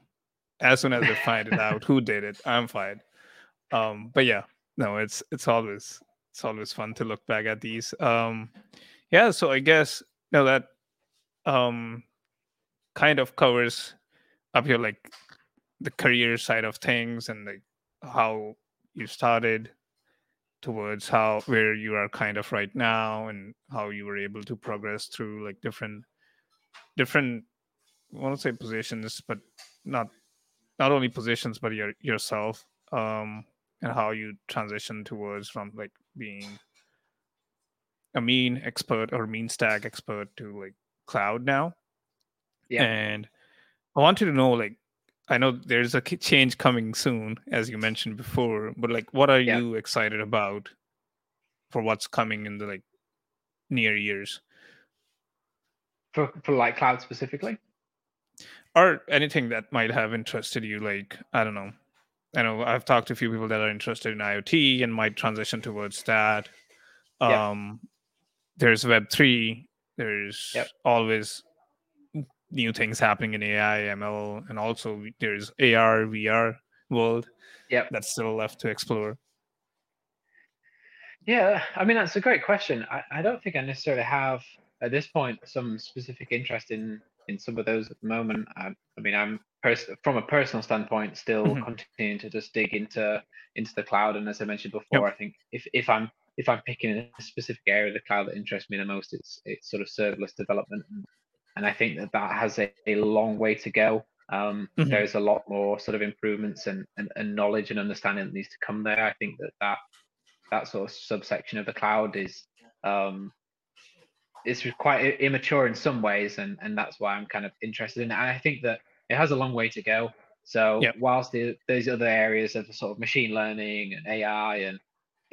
As soon as they find it out who did it, I'm fired. Um, but yeah, no, it's it's always it's always fun to look back at these. Um, yeah, so I guess you know that um, kind of covers up here like the career side of things and like how you started towards how where you are kind of right now and how you were able to progress through like different different I want to say positions, but not not only positions, but your yourself. Um, and how you transition towards from like being a mean expert or mean stack expert to like cloud now. Yeah. And I wanted to know like I know there's a change coming soon, as you mentioned before, but like what are yeah. you excited about for what's coming in the like near years? for for like cloud specifically, or anything that might have interested you. Like I don't know. I know I've talked to a few people that are interested in IoT and might transition towards that. Um, yep. There's Web three. There's yep. always new things happening in AI, ML, and also there's AR, VR world. Yep. That's still left to explore. Yeah, I mean that's a great question. I, I don't think I necessarily have at this point some specific interest in in some of those at the moment. I, I mean, I'm pers- from a personal standpoint still mm-hmm. continuing to just dig into into the cloud. And as I mentioned before, yep. I think if if I'm if I'm picking a specific area of the cloud that interests me the most, it's it's sort of serverless development, and, and I think that that has a, a long way to go. Um, mm-hmm. There's a lot more sort of improvements and, and, and knowledge and understanding that needs to come there. I think that that that sort of subsection of the cloud is um, is quite immature in some ways, and and that's why I'm kind of interested in it. And I think that it has a long way to go. So yep. whilst the, those other areas of sort of machine learning and AI and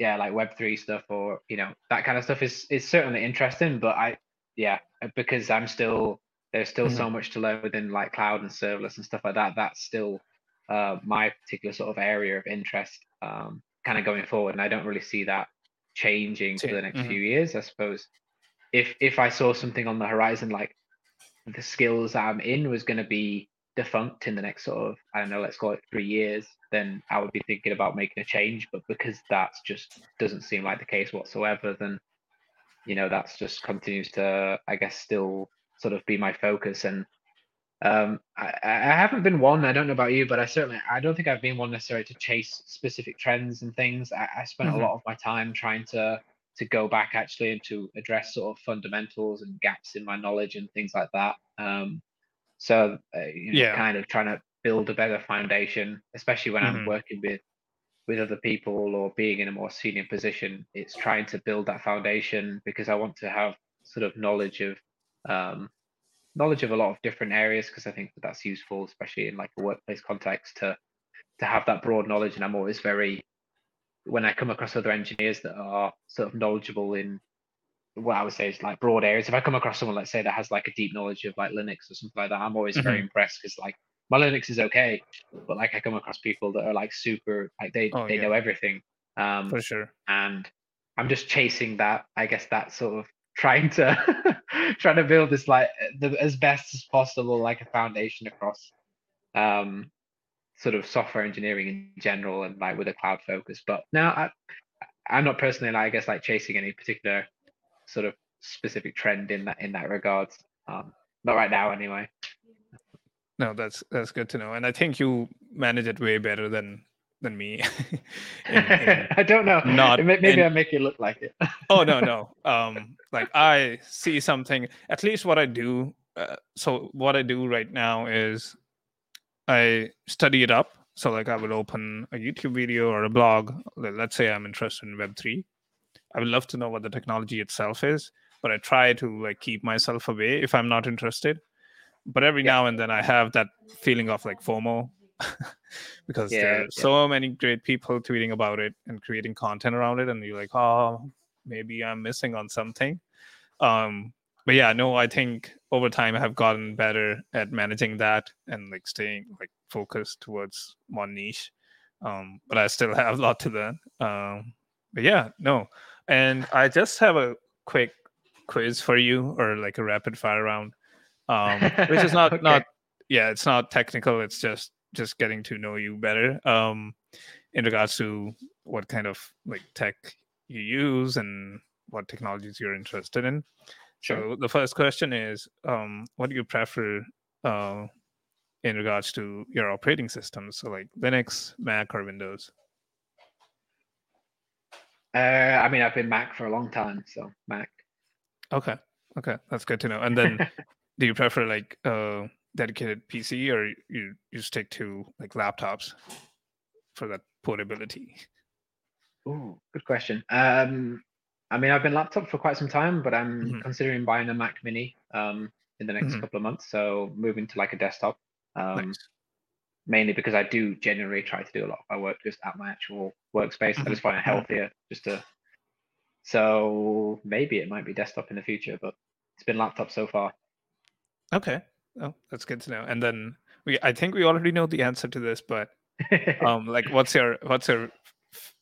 yeah, like Web three stuff or you know that kind of stuff is is certainly interesting, but I yeah because I'm still there's still mm-hmm. so much to learn within like cloud and serverless and stuff like that. That's still uh, my particular sort of area of interest. Um, kind of going forward, and I don't really see that changing for the next mm-hmm. few years. I suppose if if I saw something on the horizon like the skills I'm in was going to be defunct in the next sort of I don't know, let's call it three years, then I would be thinking about making a change. But because that's just doesn't seem like the case whatsoever, then you know that's just continues to I guess still sort of be my focus and um, I, I haven't been one. I don't know about you, but I certainly I don't think I've been one necessarily to chase specific trends and things. I, I spent mm-hmm. a lot of my time trying to to go back actually and to address sort of fundamentals and gaps in my knowledge and things like that. Um, so uh, you know, yeah, kind of trying to build a better foundation, especially when mm-hmm. I'm working with with other people or being in a more senior position. It's trying to build that foundation because I want to have sort of knowledge of um, knowledge of a lot of different areas because I think that that's useful, especially in like a workplace context, to to have that broad knowledge. And I'm always very when I come across other engineers that are sort of knowledgeable in what I would say is like broad areas. If I come across someone, let's say, that has like a deep knowledge of like Linux or something like that, I'm always mm-hmm. very impressed because like my Linux is okay, but like I come across people that are like super like they oh, they yeah. know everything. Um, For sure. And I'm just chasing that. I guess that sort of trying to trying to build this like the, as best as possible like a foundation across um sort of software engineering in general and like with a cloud focus but now i i'm not personally like, i guess like chasing any particular sort of specific trend in that in that regard um not right now anyway no that's that's good to know and i think you manage it way better than than me. in, in I don't know. Not maybe in, I make it look like it. oh no no. Um, like I see something. At least what I do. Uh, so what I do right now is I study it up. So like I would open a YouTube video or a blog. Let's say I'm interested in Web three. I would love to know what the technology itself is, but I try to like keep myself away if I'm not interested. But every yeah. now and then I have that feeling of like FOMO. Because yeah, there are yeah. so many great people tweeting about it and creating content around it and you're like oh maybe i'm missing on something. Um but yeah no i think over time i have gotten better at managing that and like staying like focused towards one niche. Um but i still have a lot to learn. Um but yeah no. And i just have a quick quiz for you or like a rapid fire round um which is not okay. not yeah it's not technical it's just just getting to know you better um, in regards to what kind of like tech you use and what technologies you're interested in. Sure. So the first question is, um, what do you prefer uh, in regards to your operating systems? So like Linux, Mac, or Windows? Uh, I mean, I've been Mac for a long time, so Mac. Okay, okay, that's good to know. And then, do you prefer like a dedicated PC or you you stick to like laptops for that portability? Oh, good question. Um, I mean, I've been laptop for quite some time, but I'm mm-hmm. considering buying a Mac Mini um, in the next mm-hmm. couple of months. So moving to like a desktop, um, nice. mainly because I do generally try to do a lot of my work just at my actual workspace. Mm-hmm. I just find it healthier just to. So maybe it might be desktop in the future, but it's been laptop so far. Okay. Oh, that's good to know. And then we, I think we already know the answer to this, but um, like, what's your what's your f-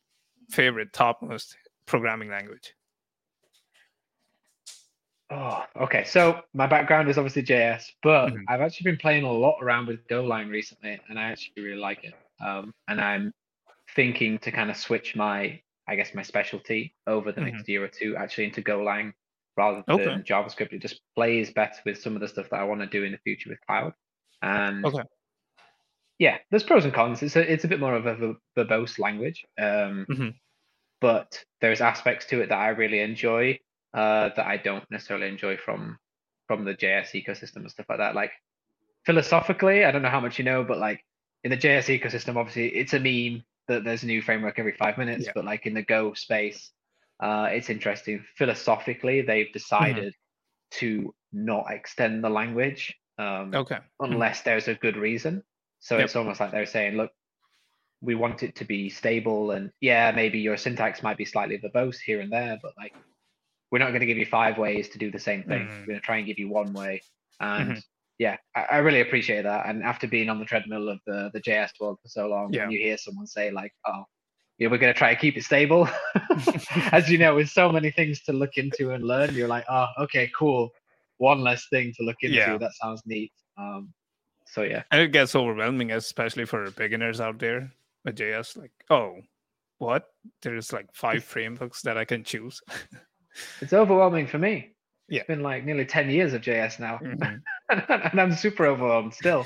favorite topmost programming language? Oh, okay. So my background is obviously JS, but mm-hmm. I've actually been playing a lot around with Golang recently, and I actually really like it. Um, and I'm thinking to kind of switch my, I guess, my specialty over the mm-hmm. next year or two, actually into Golang rather than okay. JavaScript. It just plays better with some of the stuff that I want to do in the future with cloud. And okay. yeah, there's pros and cons. It's a it's a bit more of a verbose language, um, mm-hmm. but there's aspects to it that I really enjoy uh, that I don't necessarily enjoy from from the JS ecosystem and stuff like that. Like philosophically, I don't know how much you know, but like in the JS ecosystem, obviously it's a meme that there's a new framework every five minutes. Yeah. But like in the Go space, uh, it's interesting. Philosophically, they've mm-hmm. decided mm-hmm. to not extend the language. Um, okay. Mm-hmm. Unless mm-hmm. there's a good reason. So yep. it's almost like they're saying, look, we want it to be stable, and yeah, maybe your syntax might be slightly verbose here and there, but like we're not going to give you five ways to do the same thing. Mm-hmm. We're going to try and give you one way. And mm-hmm. yeah, I, I, really appreciate that. And after being on the treadmill of the the JS world for so long, yeah. when you hear someone say like, "Oh, yeah, we're going to try to keep it stable," as you know, with so many things to look into and learn, you're like, "Oh, okay, cool. One less thing to look into. Yeah. That sounds neat." Um, so yeah, and it gets overwhelming, especially for beginners out there with JS. Like, oh, what? There's like five frameworks that I can choose. It's overwhelming for me. Yeah. It's been like nearly 10 years of JS now. Mm-hmm. and I'm super overwhelmed still.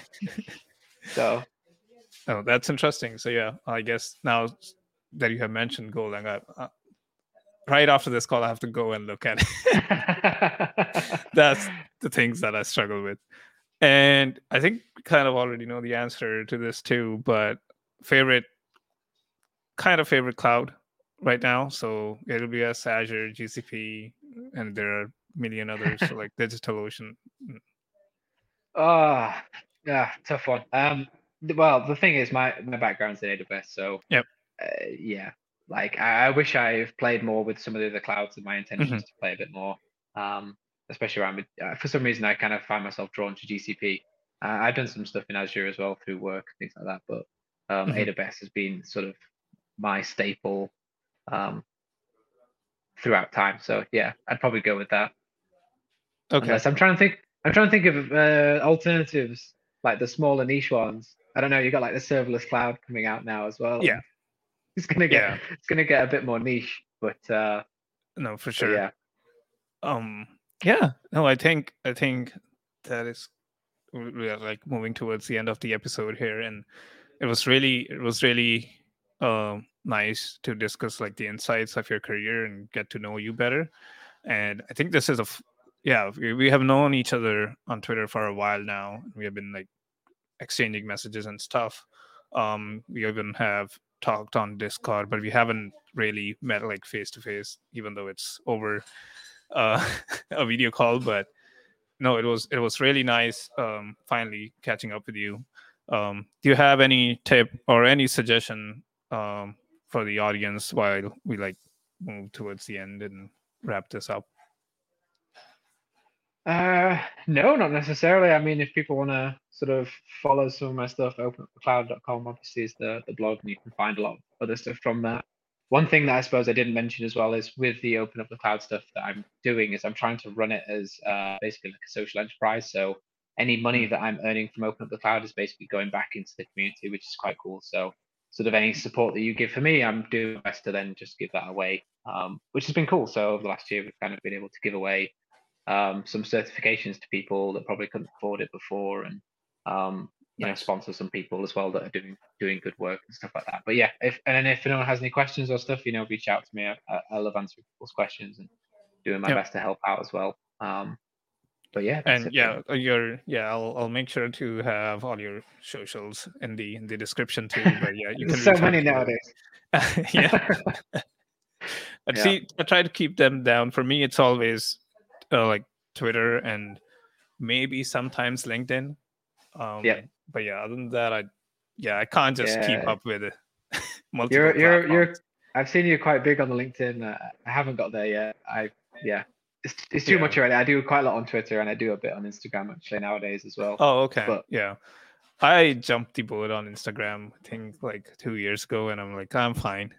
so. Oh, that's interesting. So, yeah, I guess now that you have mentioned Golang, I, uh, right after this call, I have to go and look at it. that's the things that I struggle with. And I think kind of already know the answer to this too, but favorite, kind of favorite cloud right now. So AWS, Azure, GCP, and there are a million others. so like DigitalOcean. Ah, uh, yeah, tough one. Um, well, the thing is, my my background's in AWS, so yep. Uh, yeah, like I, I, wish I've played more with some of the other clouds, and my intention mm-hmm. is to play a bit more. Um, especially around uh, for some reason I kind of find myself drawn to GCP. Uh, I've done some stuff in Azure as well through work, things like that, but um, mm-hmm. AWS has been sort of my staple um, throughout time. So yeah, I'd probably go with that. Okay. Unless I'm trying to think. I'm trying to think of uh, alternatives like the smaller niche ones. I don't know. You got like the serverless cloud coming out now as well. Yeah. It's gonna get yeah. it's gonna get a bit more niche, but uh, no, for sure. Yeah. Um. Yeah. No, I think I think that is we are like moving towards the end of the episode here, and it was really it was really um nice to discuss like the insights of your career and get to know you better. And I think this is a, f- yeah, we, we have known each other on Twitter for a while now. We have been like exchanging messages and stuff. Um, we even have talked on Discord, but we haven't really met like face to face, even though it's over uh, a video call. But no, it was it was really nice um, finally catching up with you. Um, do you have any tip or any suggestion um, for the audience while we like move towards the end and wrap this up? Uh, no, not necessarily. I mean, if people want to sort of follow some of my stuff, openupthecloud.com obviously is the, the blog, and you can find a lot of other stuff from that. One thing that I suppose I didn't mention as well is with the Open Up the Cloud stuff that I'm doing is I'm trying to run it as uh, basically like a social enterprise. So any money that I'm earning from Open Up the Cloud is basically going back into the community, which is quite cool. So sort of any support that you give for me, I'm doing my best to then just give that away, um, which has been cool. So over the last year, we've kind of been able to give away um, some certifications to people that probably couldn't afford it before, and um, you know sponsor some people as well that are doing doing good work and stuff like that. But yeah, if and if anyone has any questions or stuff, you know, reach out to me. I, I love answering people's questions and doing my yep. best to help out as well. Um, but yeah and yeah uh, your yeah I'll, I'll make sure to have all your socials in the in the description too but yeah you can so many nowadays yeah I yeah. see I try to keep them down for me it's always uh, like Twitter and maybe sometimes LinkedIn um yeah but yeah other than that I yeah I can't just yeah. keep up with it you're you're you're I've seen you quite big on the LinkedIn uh, I haven't got there yet I yeah it's, it's too yeah. much already. I do quite a lot on Twitter and I do a bit on Instagram actually nowadays as well. Oh, okay. But, yeah. I jumped the boat on Instagram, I think like two years ago, and I'm like, I'm fine.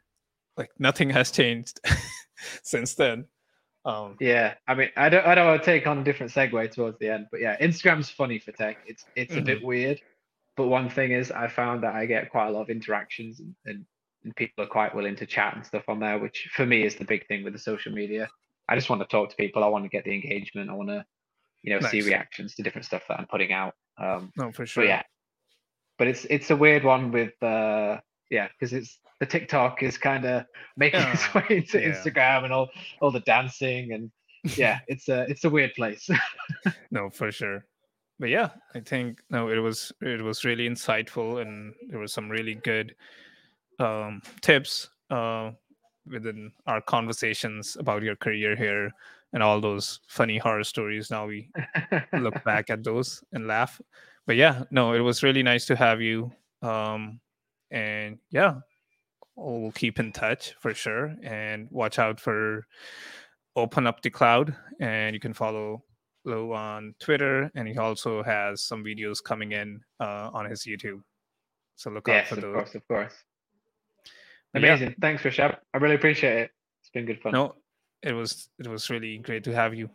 Like nothing has changed since then. Um, yeah, I mean, I don't, I don't want to take on a different segue towards the end, but yeah, Instagram's funny for tech. It's, it's mm-hmm. a bit mm-hmm. weird, but one thing is, I found that I get quite a lot of interactions, and, and, and people are quite willing to chat and stuff on there, which for me is the big thing with the social media. I just want to talk to people. I want to get the engagement. I want to, you know, nice. see reactions to different stuff that I'm putting out. Um, no, for sure. But yeah, but it's it's a weird one with uh, yeah, because it's the TikTok is kind of making its way into yeah. Instagram and all all the dancing and yeah, it's a it's a weird place. no, for sure. But yeah, I think no, it was it was really insightful and there were some really good um, tips uh, within our conversations about your career here and all those funny horror stories. Now we look back at those and laugh. But yeah, no, it was really nice to have you. Um, and yeah, we'll keep in touch for sure. And watch out for Open Up the Cloud. And you can follow Lou on Twitter. And he also has some videos coming in uh, on his YouTube. So look yes, out for those. Of course, of course. Amazing. Yeah. Thanks, Rishabh. I really appreciate it. It's been good fun. No, it was it was really great to have you.